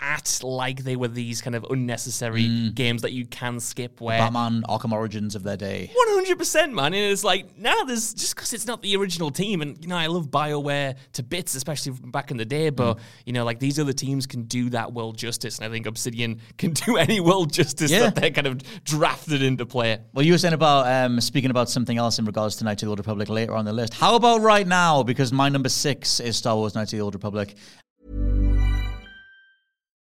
at like they were these kind of unnecessary games that you can skip. Where Batman Arkham Origins of their day. One hundred percent, man. And it's like now there's just because it's not the original team, and you know I love Bioware to bits, especially from back in the day. But you know, like these other teams can do that world justice, and I think Obsidian can do any world justice Yeah. that they're kind of drafted into play. Well, you were saying about um, speaking about something else in regards to Knights of the Old Republic later on the list. How about right now? Because my number six is Star Wars Knights of the Old Republic.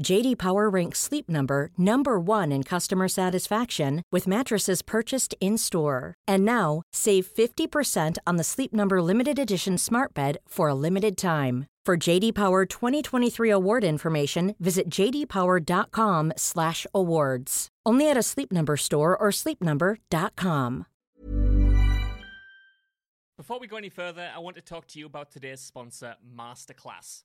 JD Power ranks Sleep Number number 1 in customer satisfaction with mattresses purchased in-store. And now, save 50% on the Sleep Number limited edition Smart Bed for a limited time. For JD Power 2023 award information, visit jdpower.com/awards. Only at a Sleep Number store or sleepnumber.com. Before we go any further, I want to talk to you about today's sponsor, Masterclass.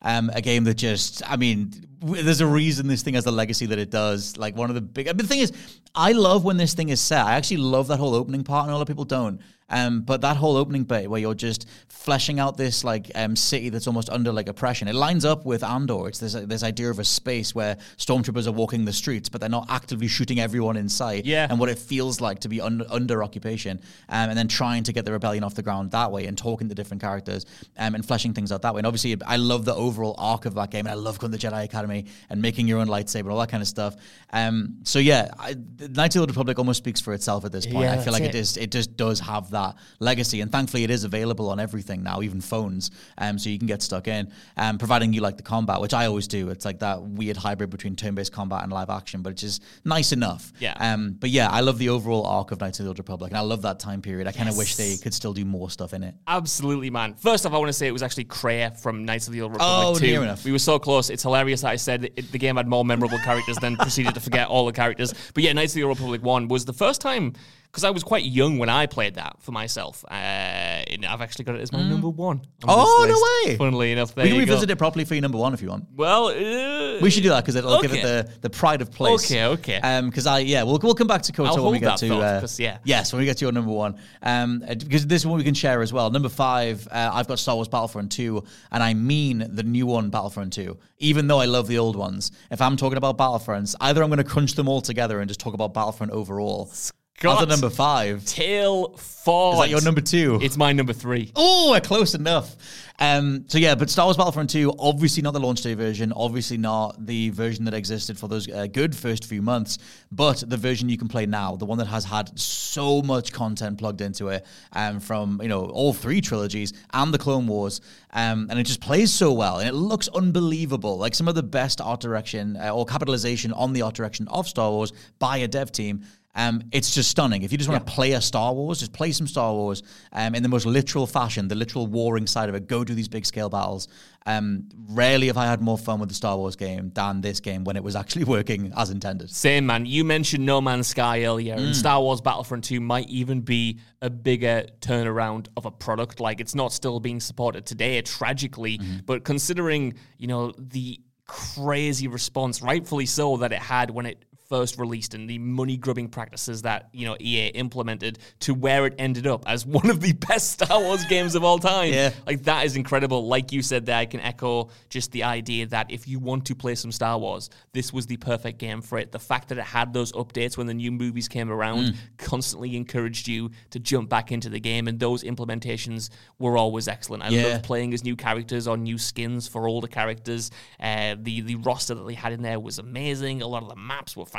Um, a game that just, I mean, there's a reason this thing has the legacy that it does. Like one of the big, I mean, the thing is, I love when this thing is set. I actually love that whole opening part, and a lot of people don't. Um, but that whole opening bit where you're just fleshing out this like um, city that's almost under like oppression, it lines up with Andor. It's this this idea of a space where stormtroopers are walking the streets, but they're not actively shooting everyone in sight. Yeah. and what it feels like to be under, under occupation, um, and then trying to get the rebellion off the ground that way, and talking to different characters, um, and fleshing things out that way. And obviously, I love the overall arc of that game, and I love going to the Jedi Academy and making your own lightsaber, and all that kind of stuff. Um, so yeah, I, Knights of the Republic almost speaks for itself at this point. Yeah, I feel like it. it is it just does have that legacy, and thankfully it is available on everything now, even phones, um, so you can get stuck in, um, providing you like the combat, which I always do. It's like that weird hybrid between turn-based combat and live action, but it's just nice enough. Yeah. Um, but yeah, I love the overall arc of Knights of the Old Republic, and I love that time period. I kind of wish they could still do more stuff in it. Absolutely, man. First off, I want to say it was actually Kreia from Knights of the Old Republic Oh, 2. near enough. We were so close. It's hilarious that I said it, the game had more memorable characters, then proceeded to forget all the characters. But yeah, Knights of the Old Republic 1 was the first time, because I was quite young when I played that for myself. Uh, and I've actually got it as my number one. on Oh, no way. Funnily enough, there we can you go. revisit it properly for your number one if you want. Well, uh, We should do that because it'll give it the, the pride of place. Okay, okay. Um, because I yeah, we'll we'll come back to I'll Kotor when we get to thought, uh, yeah. yes when we get to your number one. Um, uh, because this one we can share as well. Number five, uh, I've got Star Wars Battlefront two, and I mean the new one Battlefront two. Even though I love the old ones, if I'm talking about Battlefronts, either I'm going to crunch them all together and just talk about Battlefront overall. That's Scott. a number five. Tailford. Is that your number two? It's my number three. Oh, we're close enough. Um, so yeah, but Star Wars Battlefront 2, obviously not the launch day version, obviously not the version that existed for those uh, good first few months, but the version you can play now, the one that has had so much content plugged into it, um, from you know all three trilogies and the Clone Wars, um, and it just plays so well and it looks unbelievable. Like some of the best art direction uh, or capitalization on the art direction of Star Wars by a dev team. Um, it's just stunning. If you just want to play a Star Wars, just play some Star Wars um, in the most literal fashion, the literal warring side of it. Go do these big scale battles. Um, rarely have I had more fun with the Star Wars game than this game when it was actually working as intended. Same man. You mentioned No Man's Sky earlier, Mm. and Star Wars Battlefront 2 might even be a bigger turnaround of a product. Like it's not still being supported today, tragically, Mm-hmm. but considering, you know, the crazy response, rightfully so, that it had when it first released and the money grubbing practices that, you know, EA implemented to where it ended up as one of the best Star Wars games of all time. Yeah. Like that is incredible. Like you said there, I can echo just the idea that if you want to play some Star Wars, this was the perfect game for it. The fact that it had those updates when the new movies came around constantly encouraged you to jump back into the game, and those implementations were always excellent. I Yeah. loved playing as new characters or new skins for older characters. Uh, the the roster that they had in there was amazing. A lot of the maps were fantastic,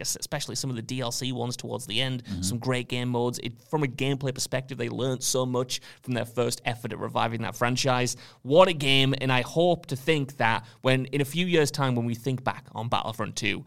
es- especially some of the DLC ones towards the end. Mm-hmm. Some great game modes. It, from a gameplay perspective, they learned so much from their first effort at reviving that franchise. What a game! And I hope to think that when in a few years' time, when we think back on Battlefront Two.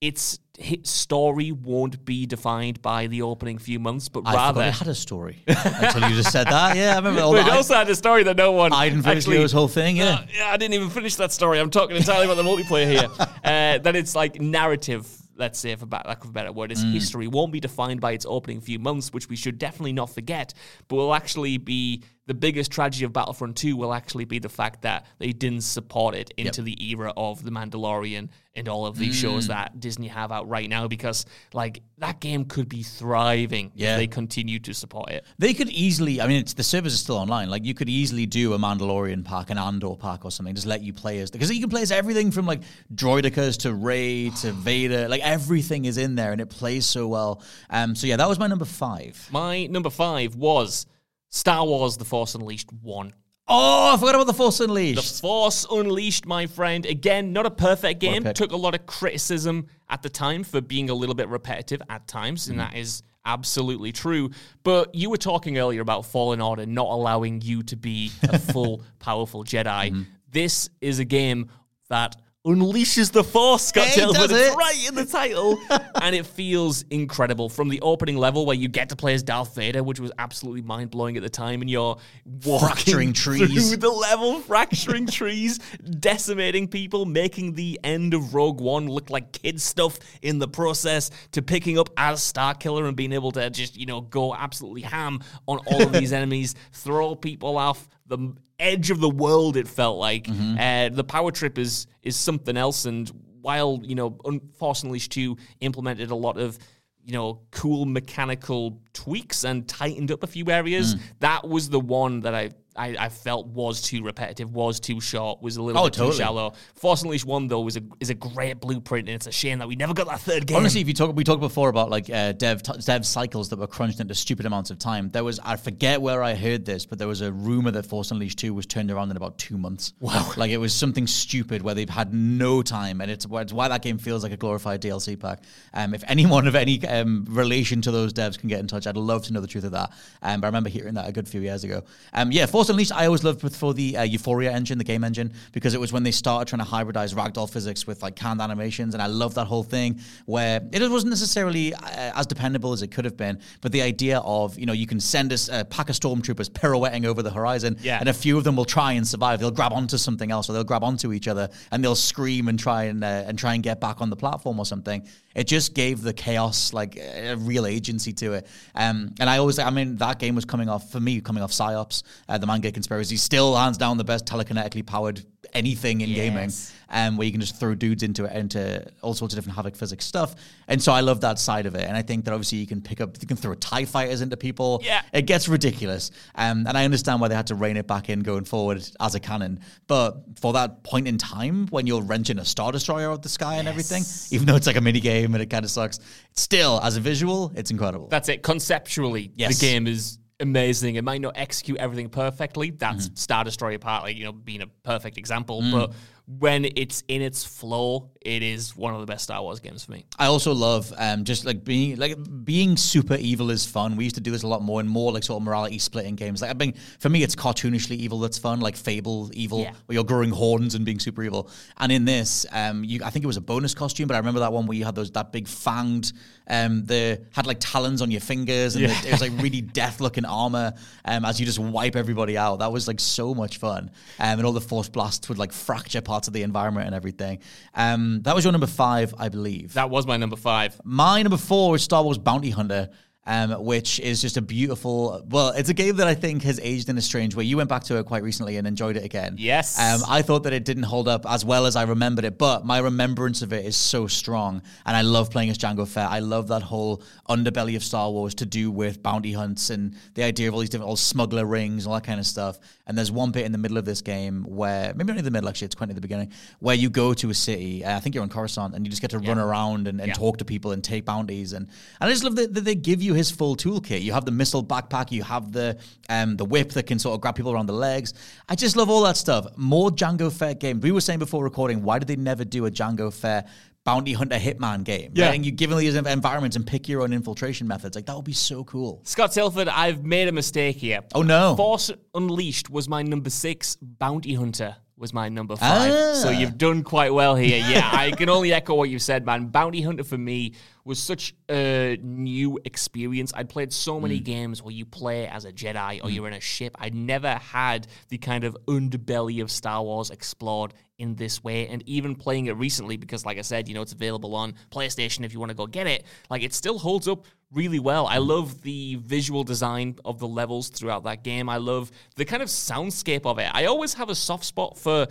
Its hit story won't be defined by the opening few months, but I rather it had a story until you just said that. Yeah, I remember all it also had a story that no one Iden actually. Versio's whole thing, yeah. Uh, yeah, I didn't even finish that story. I'm talking entirely about the multiplayer here. Uh, that it's like narrative. Let's say, for lack of a better word, its Mm. history won't be defined by its opening few months, which we should definitely not forget. But will actually be the biggest tragedy of Battlefront 2 will actually be the fact that they didn't support it into the era of The Mandalorian and all of these Mm. shows that Disney have out right now because, like, that game could be thriving Yeah. if they continue to support it. They could easily, I mean, it's, the servers are still online. Like, you could easily do a Mandalorian pack, an Andor pack, or something. Just let you play as because you can play as everything from like droidekas to Rey to Vader. Like everything is in there, and it plays so well. Um, so yeah, that was my number five. My number five was Star Wars The Force Unleashed 1. Oh, I forgot about the Force Unleashed. The Force Unleashed, my friend. Again, not a perfect game. pick. Took a lot of criticism at the time for being a little bit repetitive at times, and mm-hmm. that is absolutely true. But you were talking earlier about Fallen Order not allowing you to be a full, powerful Jedi. Mm-hmm. This is a game that unleashes the Force, Scott Yeah, it Tails, but does it's right in the title. and it feels incredible. From the opening level where you get to play as Darth Vader, which was absolutely mind blowing at the time, and you're walking Fracturing trees. through the level, fracturing trees, decimating people, making the end of Rogue One look like kid stuff in the process, to picking up as Starkiller and being able to just, you know, go absolutely ham on all of these enemies, throw people off the edge of the world, it felt like. Uh, the power trip is is something else, and while, you know, Un- Force Unleashed 2 implemented a lot of you know, cool mechanical tweaks and tightened up a few areas. That was the one that I, I I felt was too repetitive, was too short, was a little Oh, bit totally. too shallow. Force Unleashed one though was a is a great blueprint, and it's a shame that we never got that third game. Honestly, if you talk, we talked before about like uh, dev t- dev cycles that were crunched into stupid amounts of time. There was I forget where I heard this, but there was a rumor that Force Unleashed two was turned around in about two months. Wow! Like it was something stupid where they've had no time, and it's, why- it's why that game feels like a glorified DLC pack. Um, if anyone of any um, relation to those devs can get in touch, I'd love to know the truth of that. Um, but I remember hearing that a good few years ago. Um, yeah, Force Unleashed I always loved for the uh, Euphoria engine, the game engine, because it was when they started trying to hybridize ragdoll physics with like canned animations, and I love that whole thing where it wasn't necessarily uh, as dependable as it could have been, but the idea of you know you can send us a pack of stormtroopers pirouetting over the horizon, Yeah. and a few of them will try and survive. They'll grab onto something else, or they'll grab onto each other, and they'll scream and try and uh, and try and get back on the platform or something. It just gave the chaos like a real agency to it. Um, and I always, I mean, that game was coming off for me, coming off Psi-Ops, uh, the Mindgate Conspiracy, still hands down the best telekinetically powered anything in gaming, um, where you can just throw dudes into it, into all sorts of different Havok physics stuff. And so I love that side of it. And I think that obviously you can pick up, you can throw Tie fighters into people. Yeah. it gets ridiculous. Um, and I understand why they had to rein it back in going forward as a canon. But for that point in time when you're wrenching a Star Destroyer out the sky and everything, even though it's like a mini game and it kind of sucks, still, as a visual, it's incredible. That's it. Conceptually, Yes. the game is amazing. It might not execute everything perfectly. That's Mm-hmm. Star Destroyer partly, you know, being a perfect example. But when it's in its flow, it is one of the best Star Wars games for me. I also love um, just like being like being super evil is fun. We used to do this a lot more and more like sort of morality splitting games. Like I mean, for me, it's cartoonishly evil that's fun, like Fable evil, Yeah. where you're growing horns and being super evil. And in this, um, you I think it was a bonus costume, but I remember that one where you had those that big fanged, um, the had like talons on your fingers, and it, it was like really death looking armor. Um, as you just wipe everybody out, that was like so much fun. Um, and all the force blasts would like fracture parts of the environment and everything. Um, that was your number five, I believe. That was my number five. My number four is Star Wars Bounty Hunter, um, which is just a beautiful. Well, it's a game that I think has aged in a strange way. You went back to it quite recently and enjoyed it again. Yes. Um, I thought that it didn't hold up as well as I remembered it, but my remembrance of it is so strong, and I love playing as Jango Fett. I love that whole underbelly of Star Wars to do with bounty hunts and the idea of all these different old smuggler rings and all that kind of stuff. And there's one bit in the middle of this game where maybe not in the middle actually, it's quite near the beginning, where you go to a city. Uh, I think you're on Coruscant, and you just get to run around and, and Yeah. talk to people and take bounties. And, and I just love that, that they give you his full toolkit. You have the missile backpack, you have the um, the whip that can sort of grab people around the legs. I just love all that stuff. More Jango Fett games. We were saying before recording, why did they never do a Jango Fett? Bounty Hunter Hitman game. Yeah. and you give them these environments and pick your own infiltration methods. Like that would be so cool. Scott Tailford, I've made a mistake here. Oh, no. Force Unleashed was my number six. Bounty Hunter was my number five. Ah. So you've done quite well here. Yeah, I can only echo what you've said, man. Bounty Hunter for me was such a new experience. I'd played so many Mm. games where you play as a Jedi or you're in a ship. I'd never had the kind of underbelly of Star Wars explored in this way. And even playing it recently, because like I said, you know, it's available on PlayStation if you want to go get it, like it still holds up really well. I love the visual design of the levels throughout that game. I love the kind of soundscape of it. I always have a soft spot for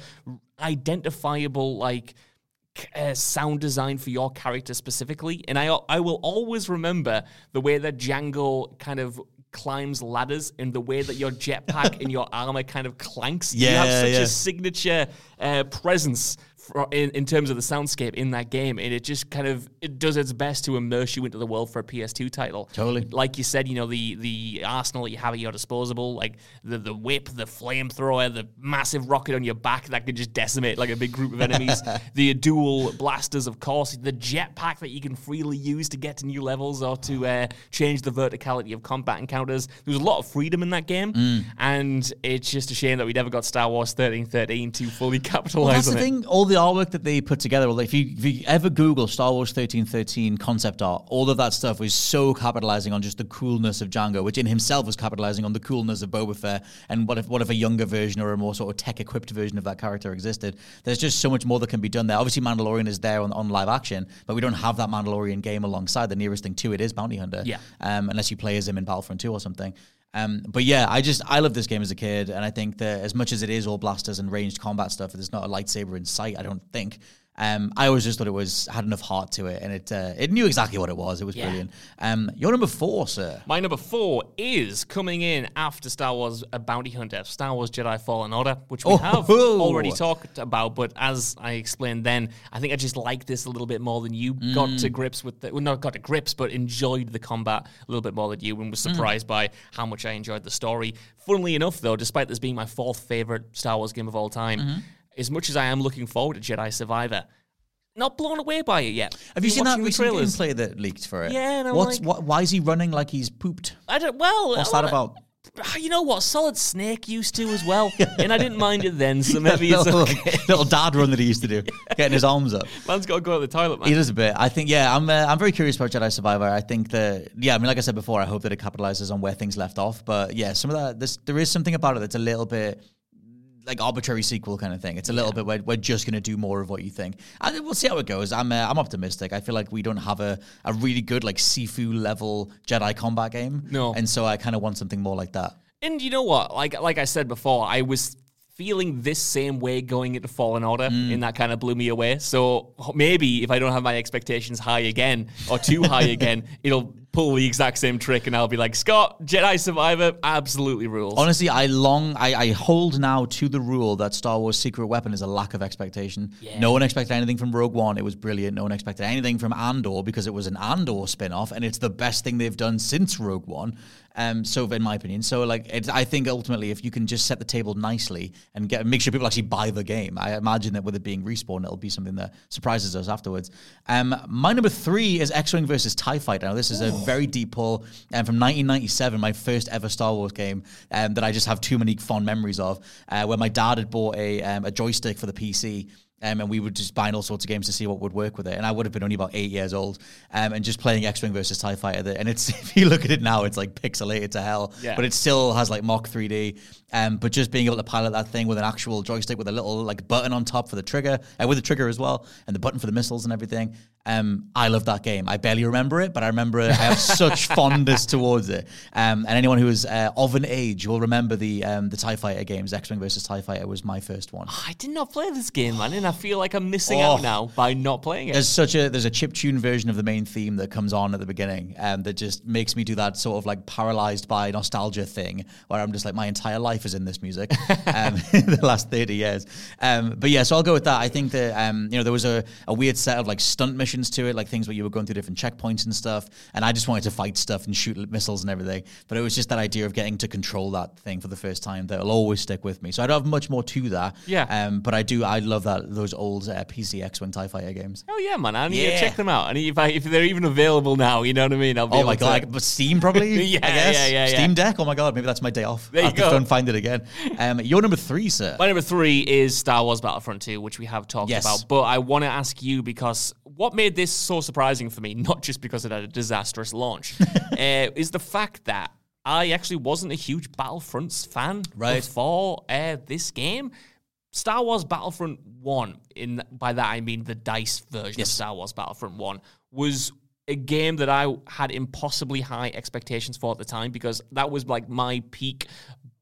identifiable, like, uh, sound design for your character specifically, and I I will always remember the way that Jango kind of climbs ladders and the way that your jetpack and your armor kind of clanks. you have such yeah. a signature uh, presence. For, in, in terms of the soundscape in that game, and it just kind of it does its best to immerse you into the world for a PS2 title. Totally. like you said, you know the the arsenal that you have at your disposal, like the the whip, the flamethrower, the massive rocket on your back that could just decimate like a big group of enemies. the dual blasters, of course, the jetpack that you can freely use to get to new levels or to uh, change the verticality of combat encounters. There was a lot of freedom in that game, Mm. and it's just a shame that we never got Star Wars thirteen thirteen to fully Well, capitalize that's on the it. thing. All the artwork that they put together, well, if you if you ever Google Star Wars thirteen thirteen concept art, all of that stuff was so capitalizing on just the coolness of Jango, which in himself was capitalizing on the coolness of Boba Fett. And what if what if a younger version or a more sort of tech equipped version of that character existed? There's just so much more that can be done there. Obviously, Mandalorian is there on, on live action, but we don't have that Mandalorian game alongside. The nearest thing to it is Bounty Hunter. Yeah. Um, unless you play as him in Battlefront 2 or something. Um, but yeah, I just I love this game as a kid, and I think that as much as it is all blasters and ranged combat stuff, there's not a lightsaber in sight. I don't think. Um, I always just thought it was had enough heart to it, and it uh, it knew exactly what it was. It was Yeah. brilliant. Um, you're number four, sir. My number four is coming in after Star Wars A Bounty Hunter, Star Wars Jedi Fallen Order, which we Oh, have already talked about. But as I explained then, I think I just like this a little bit more than you got Mm. to grips with the, well, not got to grips, but enjoyed the combat a little bit more than you and was Mm. surprised by how much I enjoyed the story. Funnily enough, though, despite this being my fourth favorite Star Wars game of all time, Mm-hmm. As much as I am looking forward to Jedi Survivor, not blown away by it yet. Have you seen that recent trailers. gameplay that leaked for it? Yeah, and I'm What's like- what? Why is he running like he's pooped? I don't. Well, What's that about? Ah, You know what? Solid Snake used to as well, and I didn't mind it then. So maybe it's little, okay. little dad run that he used to do, getting his arms up. Man's got to go to the toilet, man. He does a bit. I think, yeah, I'm. Uh, I'm very curious about Jedi Survivor. I think that, yeah, I mean, like I said before, I hope that it capitalizes on where things left off. But yeah, some of that, this, there is something about it that's a little bit like arbitrary sequel kind of thing. It's a little bit. We're, we're just going to do more of what you think. And we'll see how it goes. I'm. Uh, I'm optimistic. I feel like we don't have a, a really good like Sifu level Jedi combat game. No. and so I kind of want something more like that. And you know what? Like like I said before, I was feeling this same way going into Fallen Order, Mm. and that kind of blew me away. So maybe if I don't have my expectations high again or too high again, it'll pull the exact same trick, and I'll be like, Scott, Jedi Survivor, absolutely rules. Honestly, I long, I, I hold now to the rule that Star Wars Secret Weapon is a lack of expectation. No one expected anything from Rogue One. It was brilliant. No one expected anything from Andor because it was an Andor spin-off, and it's the best thing they've done since Rogue One. Um, so in my opinion, so like, I think ultimately, if you can just set the table nicely and get make sure people actually buy the game, I imagine that with it being respawned, it'll be something that surprises us afterwards. Um, my number three is X-wing versus Tie Fighter. Now, this is a very deep pull, and from 1997, my first ever Star Wars game um, that I just have too many fond memories of, uh, where my dad had bought a um, a joystick for the PC. Um, and we would just buying all sorts of games to see what would work with it. And I would have been only about eight years old, um, and just playing X-wing versus Tie Fighter. And it's if you look at it now, it's like pixelated to hell, Yeah. but it still has like mock 3D. Um, but just being able to pilot that thing with an actual joystick with a little like button on top for the trigger, uh, with the trigger as well, and the button for the missiles and everything. Um, I love that game. I barely remember it, but I remember it. I have such fondness towards it. Um, and anyone who is uh, of an age will remember the um, the Tie Fighter games. X-wing versus Tie Fighter was my first one. I did not play this game, man, and I feel like I'm missing Oh. out now by not playing it. There's such a there's a chip tune version of the main theme that comes on at the beginning, um, that just makes me do that sort of like paralyzed by nostalgia thing, where I'm just like my entire life is in this music, um, the last thirty years. Um, but yeah, so I'll go with that. I think that um, you know there was a, a weird set of like stunt missions to it, like things where you were going through different checkpoints and stuff, and I just wanted to fight stuff and shoot missiles and everything. But it was just that idea of getting to control that thing for the first time that'll always stick with me. So I don't have much more to that. Yeah. Um, but I do I love that those old uh, PC X-wing Tie Fighter games. Oh yeah, man! I need Yeah. to check them out. And if I, if they're even available now, you know what I mean. I'll be Oh my to- god! Steam probably. Yeah, I guess. yeah, yeah, yeah. Steam Deck. Oh my god! Maybe that's my day off. There I have to go. go and find it again. Um, you're number three, sir. My number three is Star Wars Battlefront 2, which we have talked Yes. about. But I want to ask you because what made this so surprising for me, not just because it had a disastrous launch, uh, is the fact that I actually wasn't a huge Battlefronts fan Right. before uh, this game. Star Wars Battlefront 1, in by that I mean the DICE version Yes. of Star Wars Battlefront 1, was a game that I had impossibly high expectations for at the time because that was like my peak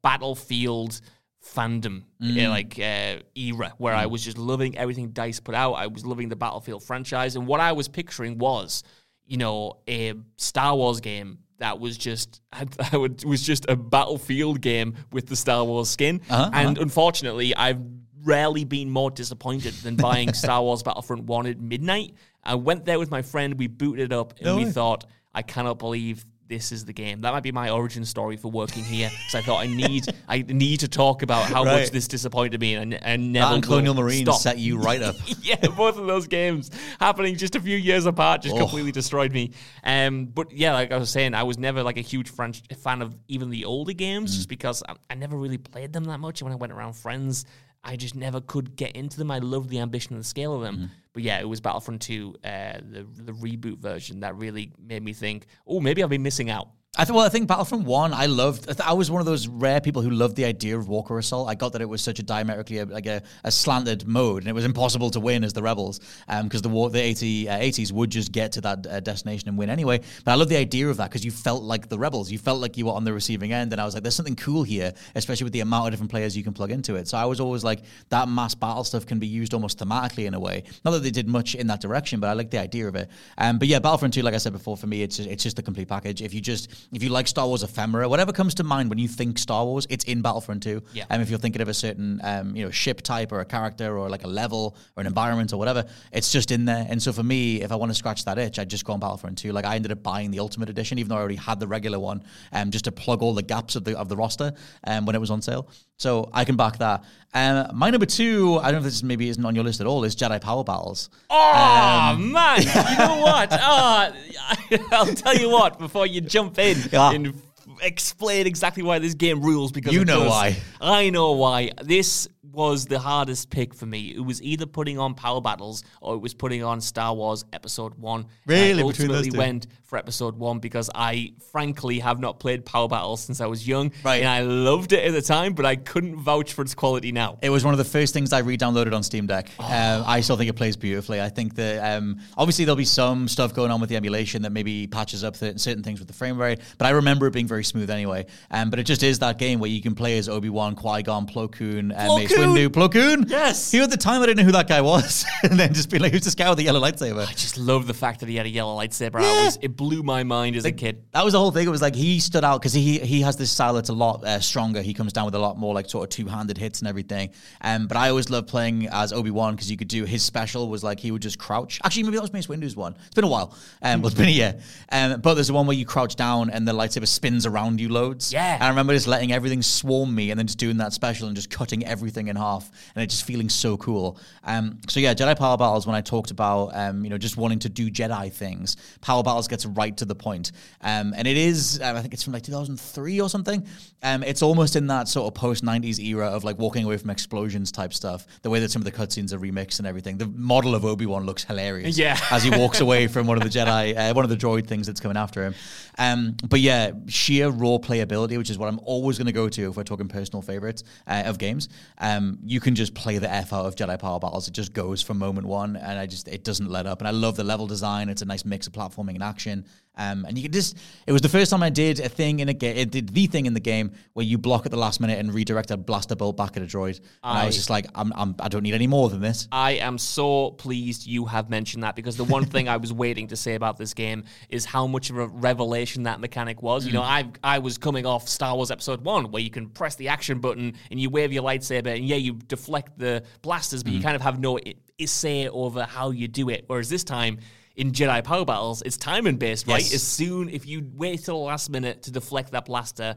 Battlefield fandom Mm. uh, like uh, era where I was just loving everything Dice put out. I was loving the Battlefield franchise, and what I was picturing was, you know, a Star Wars game that was just I would was just a Battlefield game with the Star Wars skin. Uh-huh, and unfortunately, I've rarely been more disappointed than buying Star Wars Battlefront One at midnight. I went there with my friend. We booted it up, and No we way. thought, I cannot believe this is the game. That might be my origin story for working here. Because I thought I need, I need to talk about how much this disappointed me, and, and never That and Colonial Marines stop. set you right up. yeah, both of those games happening just a few years apart just Oh. completely destroyed me. Um, but yeah, like I was saying, I was never like a huge French fan of even the older games, Mm. just because I, I never really played them that much. And when I went around friends, I just never could get into them. I loved the ambition and the scale of them. Mm-hmm. But yeah, it was Battlefront 2, uh, the the reboot version that really made me think, oh, maybe I've been missing out. I th- well, I think Battlefront One, I loved. I, th- I was one of those rare people who loved the idea of Walker Assault. I got that it was such a diametrically uh, like a, a slanted mode, and it was impossible to win as the rebels because um, the war, the 80, uh, AT-ATs would just get to that uh, destination and win anyway. But I love the idea of that because you felt like the rebels. You felt like you were on the receiving end, and I was like, "There's something cool here," especially with the amount of different players you can plug into it. So I was always like, that mass battle stuff can be used almost thematically in a way. Not that they did much in that direction, but I like the idea of it. Um, but yeah, Battlefront Two, like I said before, for me, it's just, it's just a complete package. If you just if you like Star Wars ephemera, whatever comes to mind when you think Star Wars, it's in Battlefront 2. Yeah. And um, if you're thinking of a certain um, you know ship type or a character or like a level or an environment or whatever, it's just in there. And so for me, if I want to scratch that itch, I'd just go on Battlefront 2. Like I ended up buying the Ultimate Edition, even though I already had the regular one, um, just to plug all the gaps of the of the roster um, when it was on sale. So I can back that. Um, my number two, I don't know if this maybe isn't on your list at all, is Jedi Power Battles. Oh man, you know what? Oh, I'll tell you what. Before you jump in Yeah. and explain exactly why this game rules, because You know does. why. I know why. This was the hardest pick for me. It was either putting on Power Battles or it was putting on Star Wars Episode One. And I Really? Between those ultimately went for Episode One because I frankly have not played Power Battles since I was young, Right. And I loved it at the time, but I couldn't vouch for its quality now. It was one of the first things I re-downloaded on Steam Deck. Um, I still think it plays beautifully. I think that um, obviously there'll be some stuff going on with the emulation that maybe patches up th- certain things with the frame rate, but I remember it being very smooth anyway. Um, but it just is that game where you can play as Obi Wan, Qui Gon, Plo Koon, uh, Mace! Windu, Plo Koon. Yes. Who at the time I didn't know who that guy was, and then just be like, "Who's this guy with the yellow lightsaber?" I just love the fact that he had a yellow lightsaber. I Yeah. was, it blew my mind as a kid. That was the whole thing. It was like he stood out because he he has this style that's a lot uh, stronger. He comes down with a lot more like sort of two handed hits and everything. Um, but I always loved playing as Obi Wan because you could do his special was like he would just crouch. Actually, maybe that was Mace Windu's one. It's been a while. Um, well, it's been a year. Um, but there's the one where you crouch down and the lightsaber spins around you loads. Yeah. And I remember just letting everything swarm me and then just doing that special and just cutting everything in half and it just feeling so cool. Um, so yeah, Jedi Power Battles. When I talked about um, you know just wanting to do Jedi things, Power Battles gets right to the point. Um, and it is um, I think it's from like 2003 or something. Um, it's almost in that sort of post 90s era of like walking away from explosions type stuff. The way that some of the cutscenes are remixed and everything. The model of Obi Wan looks hilarious. Yeah. as he walks away from one of the Jedi, uh, one of the droid things that's coming after him. Um, but yeah, sheer raw playability, which is what I'm always going to go to if we're talking personal favorites uh, of games. Um, Um, you can just play the f out of Jedi Power Battles. It just goes from moment one, and I just it doesn't let up. And I love the level design. It's a nice mix of platforming and action. Um, and you can just, it was the first time I did a thing in a game, it did the thing in the game where you block at the last minute and redirect a blaster bolt back at a droid. And I, was just like, I'm, I'm, I don't need any more than this. I am so pleased you have mentioned that because the one thing I was waiting to say about this game is how much of a revelation that mechanic was. You know, I I was coming off Star Wars Episode One where you can press the action button and you wave your lightsaber and yeah, you deflect the blasters, but you kind of have no i- i- say over how you do it. Whereas this time. In Jedi Power Battles, it's timing based, right? Yes. As soon if you wait till the last minute to deflect that blaster,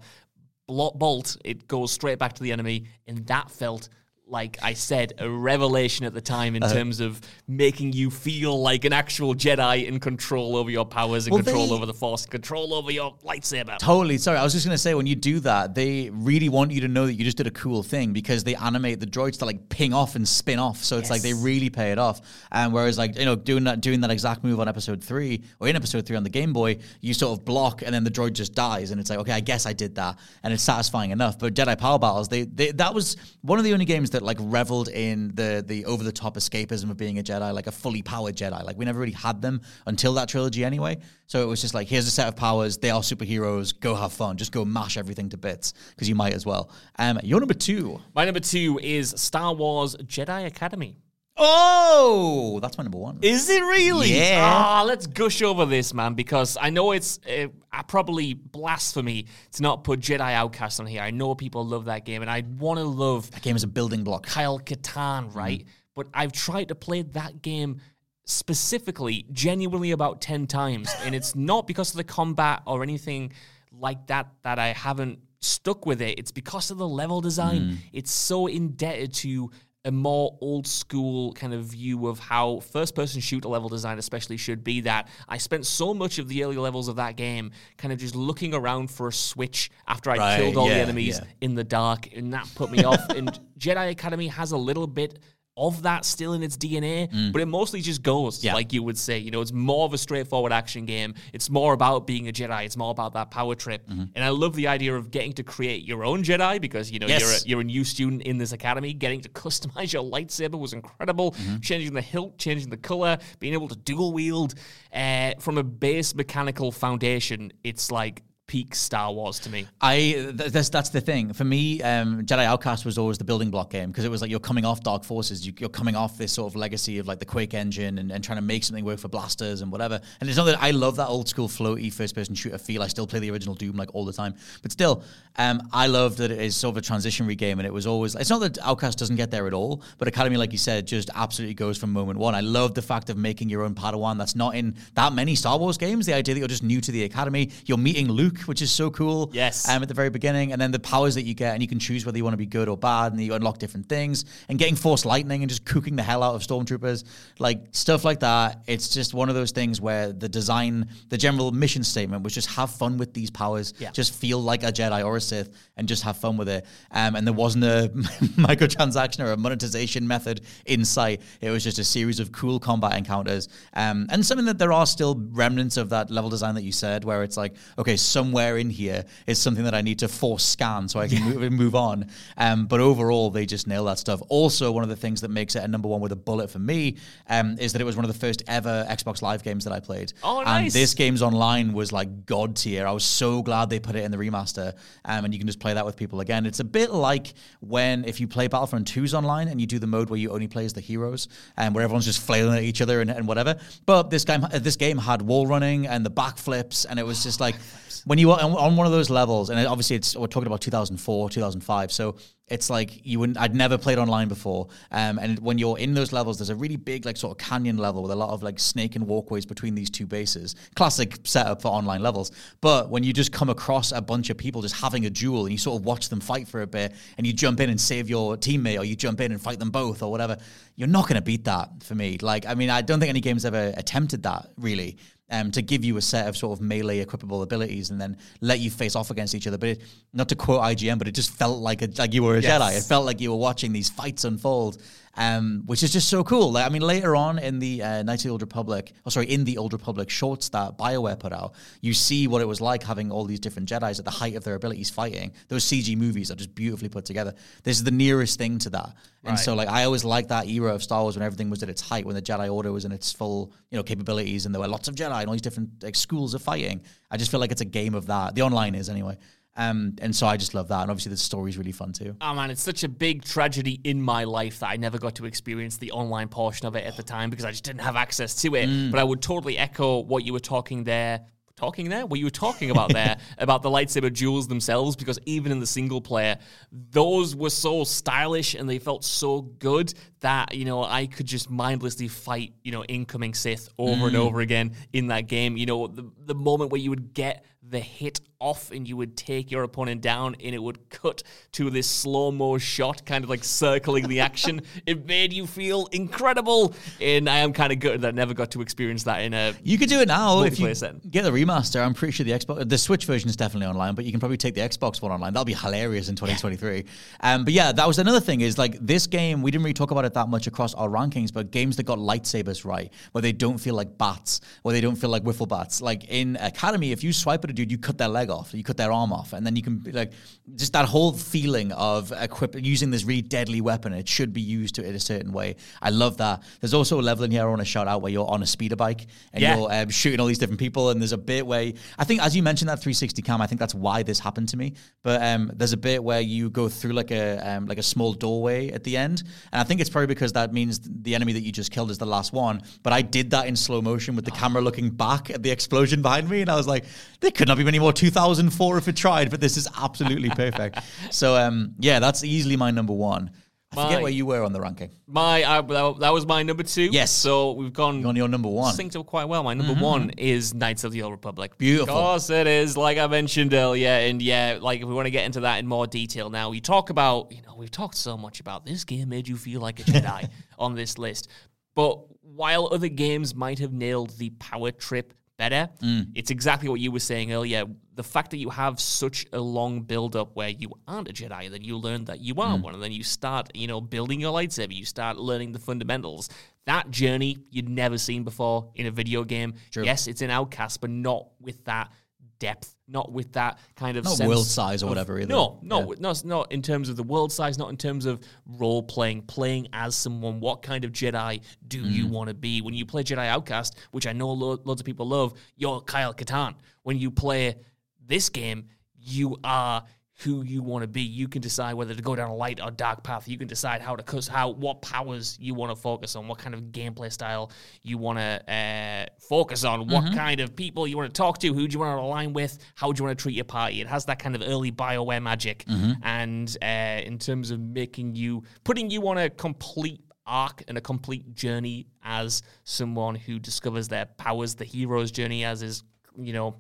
bolt, it goes straight back to the enemy, and that felt like I said, a revelation at the time in Uh-huh. terms of making you feel like an actual Jedi in control over your powers and Well, control they- over the Force, control over your lightsaber. Totally. Sorry, I was just gonna say when you do that, they really want you to know that you just did a cool thing because they animate the droids to like ping off and spin off. So it's like they really pay it off. And whereas like you know doing that doing that exact move on episode three or in episode three on the Game Boy, you sort of block and then the droid just dies and it's like okay, I guess I did that and it's satisfying enough. But Jedi Power Battles, they, they that was one of the only games that like reveled in the the over the top escapism of being a Jedi, like a fully powered Jedi. Like we never really had them until that trilogy anyway. So it was just like here's a set of powers. They are superheroes. Go have fun. Just go mash everything to bits because you might as well. Um, your number two. My number two is Star Wars Jedi Academy. Oh, that's my number one. Is it really? Yeah. Ah, let's gush over this, man, because I know it's uh, uh, probably blasphemy to not put Jedi Outcast on here. I know people love that game, and I want to love that game is a building block. Kyle Katarn, right? But I've tried to play that game specifically, genuinely about 10 times. and it's not because of the combat or anything like that that I haven't stuck with it. It's because of the level design. It's so indebted to a more old school kind of view of how first person shooter level design especially should be that I spent so much of the early levels of that game kind of just looking around for a switch after I Right, killed all the enemies yeah. in the dark and that put me off and Jedi Academy has a little bit of that still in its DNA, but it mostly just goes, Yeah. like you would say. You know, it's more of a straightforward action game. It's more about being a Jedi. It's more about that power trip. And I love the idea of getting to create your own Jedi because, you know, Yes. you're, a, you're a new student in this academy. Getting to customize your lightsaber was incredible. Mm-hmm. Changing the hilt, changing the color, being able to dual wield. Uh, from a base mechanical foundation, it's like peak Star Wars to me. I th- that's that's the thing for me. Um, Jedi Outcast was always the building block game because it was like you're coming off Dark Forces, you, you're coming off this sort of legacy of like the Quake engine and, and trying to make something work for blasters and whatever. And it's not that I love that old school floaty first person shooter feel. I still play the original Doom like all the time, but still, um, I love that it is sort of a transitionary game and it was always. It's not that Outcast doesn't get there at all, but Academy, like you said, just absolutely goes from moment one. I love the fact of making your own Padawan. That's not in that many Star Wars games. The idea that you're just new to the Academy, you're meeting Luke, which is so cool. Yes. Um, at the very beginning, and then the powers that you get, and you can choose whether you want to be good or bad, and you unlock different things, and getting force lightning and just cooking the hell out of stormtroopers, like stuff like that. It's just one of those things where the design, the general mission statement was just have fun with these powers, Yeah. just feel like a Jedi or a Sith, and just have fun with it. Um, and there wasn't a microtransaction or a monetization method in sight. It was just a series of cool combat encounters, um, and something that there are still remnants of that level design that you said, where it's like, okay, somewhere in here is something that I need to force scan so I can move, move on. Um, but overall, they just nail that stuff. Also, one of the things that makes it a number one with a bullet for me um, is that it was one of the first ever Xbox Live games that I played. Oh, nice. And this game's online was like god tier. I was so glad they put it in the remaster, um, and you can just play that with people again. It's a bit like when if you play Battlefront 2's online and you do the mode where you only play as the heroes, and where everyone's just flailing at each other and, and whatever. But this game, uh, this game had wall running and the backflips, and it was just like when you on, on one of those levels, and obviously it's we're talking about 2004, 2005, so it's like you wouldn't. I'd never played online before, um, and when you're in those levels, there's a really big like sort of canyon level with a lot of like snake and walkways between these two bases. Classic setup for online levels. But when you just come across a bunch of people just having a duel, and you sort of watch them fight for a bit, and you jump in and save your teammate, or you jump in and fight them both, or whatever, you're not going to beat that for me. Like, I mean, I don't think any game's ever attempted that really um, to give you a set of sort of melee equipable abilities and then let you face off against each other. But it, not to quote IGN, but it just felt like a, like you were a Yes. Jedi. It felt like you were watching these fights unfold, um, which is just so cool. Like I mean, later on in the uh, Knights of the Old Republic, oh sorry, in the Old Republic shorts that Bioware put out, you see what it was like having all these different Jedi's at the height of their abilities fighting. Those CG movies are just beautifully put together. This is the nearest thing to that. And so like I always liked that era of Star Wars when everything was at its height, when the Jedi Order was in its full, you know, capabilities and there were lots of Jedi and all these different like schools of fighting. I just feel like it's a game of that. The online is anyway. Um, and so I just love that. And obviously the story is really fun too. Oh man, it's such a big tragedy in my life that I never got to experience the online portion of it at the time because I just didn't have access to it. Mm. But I would totally echo what you were talking there. Talking there? What you were talking about there about the lightsaber duels themselves, because even in the single player, those were so stylish and they felt so good that, you know, I could just mindlessly fight, you know, incoming Sith over and mm. over again in that game. You know, the, the moment where you would get the hit off and you would take your opponent down and it would cut to this slow mo shot, kind of like circling the action. it made you feel incredible. And I am kind of good that I never got to experience that in a. You could do it now if you setting. get the remaster. I'm pretty sure the Xbox, the Switch version is definitely online, but you can probably take the Xbox one online. That'll be hilarious in 2023. Um, but yeah, that was another thing. Is like this game. We didn't really talk about it that much across our rankings, but games that got lightsabers right, where they don't feel like bats, where they don't feel like wiffle bats. Like in Academy, if you swipe at a dude, you cut their leg off, you cut their arm off, and then you can be like just that whole feeling of equip using this really deadly weapon. It should be used to in a certain way. I love that. There's also a level in here I want to shout out where you're on a speeder bike and Yeah. you're um, shooting all these different people. And there's a bit where I think, as you mentioned, that 360 cam. I think that's why this happened to me. But um, there's a bit where you go through like a um, like a small doorway at the end, and I think it's probably because that means the enemy that you just killed is the last one. But I did that in slow motion with the camera looking back at the explosion behind me, and I was like, there could not be many more 2004 if it tried, but this is absolutely perfect. so um, yeah, that's easily my number one. I forget where you were on the ranking. My uh, that was my number two. Yes. So we've gone You're on your number one. synced up quite well. My number one is Knights of the Old Republic. Beautiful. Of course it is, like I mentioned earlier. And yeah, like if we want to get into that in more detail now, we talk about, you know, we've talked so much about this game made you feel like a Jedi on this list. But while other games might have nailed the power trip better. Mm. It's exactly what you were saying earlier. The fact that you have such a long build up where you aren't a Jedi, then you learn that you are mm. one, and then you start, you know, building your lightsaber, you start learning the fundamentals. That journey you'd never seen before in a video game. Yes, it's an outcast, but not with that depth, not with that kind of Not world size or of- whatever either. No, no, Yeah. not not in terms of the world size, not in terms of role playing, playing as someone. What kind of Jedi do Mm. you want to be when you play Jedi Outcast, which I know lo- loads of people love? You're Kyle Katarn. When you play this game, you are who you want to be. You can decide whether to go down a light or dark path. You can decide how to cus- how what powers you want to focus on, what kind of gameplay style you want to uh, focus on, what Mm-hmm. kind of people you want to talk to, who do you want to align with, how do you want to treat your party. It has that kind of early Bioware magic, Mm-hmm. and uh, in terms of making you putting you on a complete arc and a complete journey as someone who discovers their powers, the hero's journey as is you know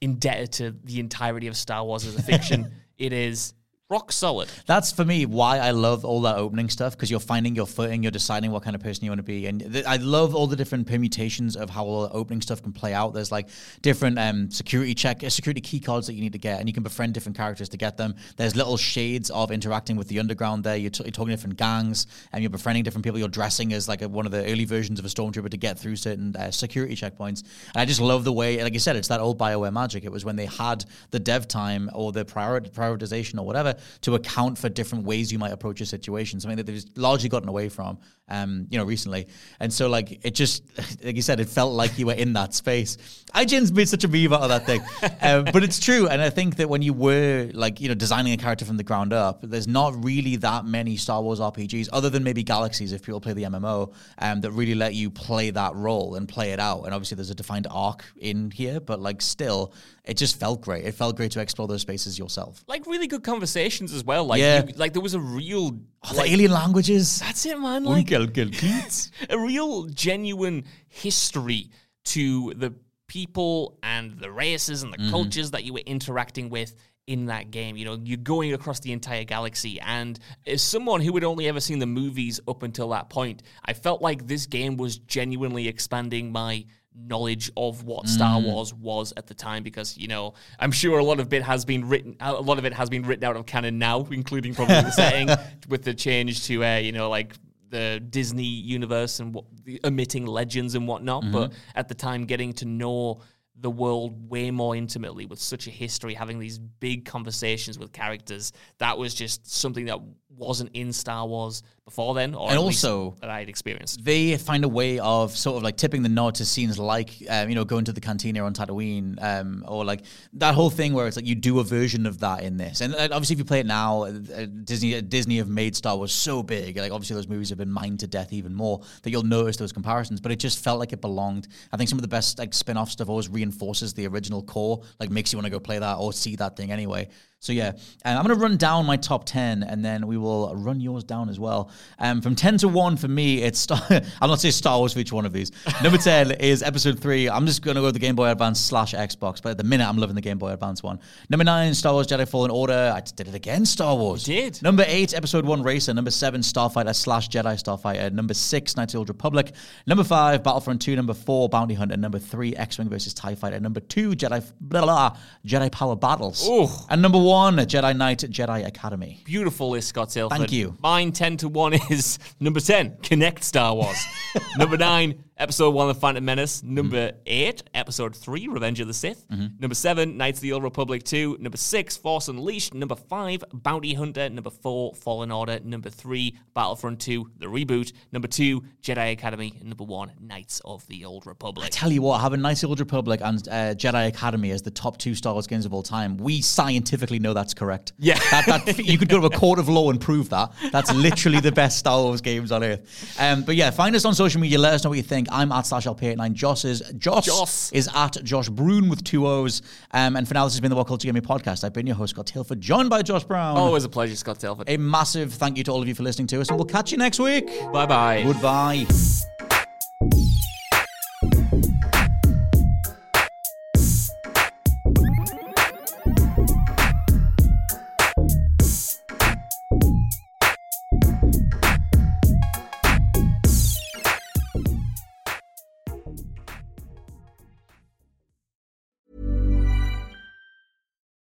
indebted to the entirety of Star Wars as a fiction. it is rock solid. That's for me why I love all that opening stuff because you're finding your footing, you're deciding what kind of person you want to be, and th- I love all the different permutations of how all the opening stuff can play out. There's like different um, security check, uh, security key cards that you need to get, and you can befriend different characters to get them. There's little shades of interacting with the underground there. You're, t- you're talking to different gangs, and you're befriending different people. You're dressing as like a, one of the early versions of a stormtrooper to get through certain uh, security checkpoints. And I just love the way, like you said, it's that old Bioware magic. It was when they had the dev time or the priori- prioritization or whatever to account for different ways you might approach a situation. Something that they've largely gotten away from, um, you know, recently. And so, like, it just, like you said, it felt like you were in that space. IGN's made such a meme out of that thing, um, but it's true. And I think that when you were like, you know, designing a character from the ground up, there's not really that many Star Wars RPGs, other than maybe Galaxies, if people play the MMO, um, that really let you play that role and play it out. And obviously, there's a defined arc in here, but like, still, it just felt great. It felt great to explore those spaces yourself. Like really good conversations as well. Like Yeah. you, like there was a real Oh, like, the alien languages. That's it, man. Like a real genuine history to the people and the races and the cultures that you were interacting with in that game. You know, you're going across the entire galaxy. And as someone who had only ever seen the movies up until that point, I felt like this game was genuinely expanding my knowledge of what Star Wars was at the time because you know I'm sure a lot of it has been written a lot of it has been written out of canon now including probably the setting with the change to uh, you know like the Disney universe and what, the omitting legends and whatnot. But at the time, getting to know the world way more intimately with such a history, having these big conversations with characters, that was just something that wasn't in Star Wars before then, or And also- that I had experienced. they find a way of sort of like tipping the nod to scenes like um, you know going to the cantina on Tatooine um, or like that whole thing where it's like you do a version of that in this. And uh, obviously if you play it now uh, uh, Disney Disney have made Star Wars so big like obviously those movies have been mined to death even more that you'll notice those comparisons. But it just felt like it belonged. I think some of the best like spin-off stuff always reinforces the original core like makes you want to go play that or see that thing anyway so yeah, and I'm gonna run down my top ten, and then we will run yours down as well. Um, from ten to one for me, it's Star- I'm not saying Star Wars for each one of these. Number ten is Episode Three. I'm just gonna go with the Game Boy Advance slash Xbox, but at the minute I'm loving the Game Boy Advance one. Number nine, Star Wars Jedi Fallen Order. I did it again, Star Wars. You did. Number eight, Episode One Racer. Number seven, Starfighter slash Jedi Starfighter. Number six, Knights of the Old Republic. Number five, Battlefront Two. Number four, Bounty Hunter. Number three, X-wing versus Tie Fighter. Number two, Jedi blah, blah, blah, Jedi Power Battles. Ooh. And number one, Jedi Knight Jedi Academy. Beautiful list, Scott Tailford. Thank you. Mine 10 to 1 is number 10, Kinect Star Wars. number 9, Episode 1, of The Phantom Menace. Number 8, Episode 3, Revenge of the Sith. Number 7, Knights of the Old Republic 2. Number 6, Force Unleashed. Number 5, Bounty Hunter. Number 4, Fallen Order. Number 3, Battlefront 2, The Reboot. Number 2, Jedi Academy. And number 1, Knights of the Old Republic. I tell you what, having Knights of the Old Republic and uh, Jedi Academy as the top two Star Wars games of all time, we scientifically know that's correct. Yeah. that, that you could go to a court of law and prove that. That's literally the best Star Wars games on earth. Um, but yeah, find us on social media. Let us know what you think. I'm at slash LP89. Joss is Joss, Joss. is at Josh Broon with two O's. Um, and for now, this has been the WhatCulture Gaming Podcast. I've been your host, Scott Tailford, joined by Josh Brown. Always a pleasure, Scott Tailford. a massive thank you to all of you for listening to us, and we'll catch you next week. Bye bye. Goodbye.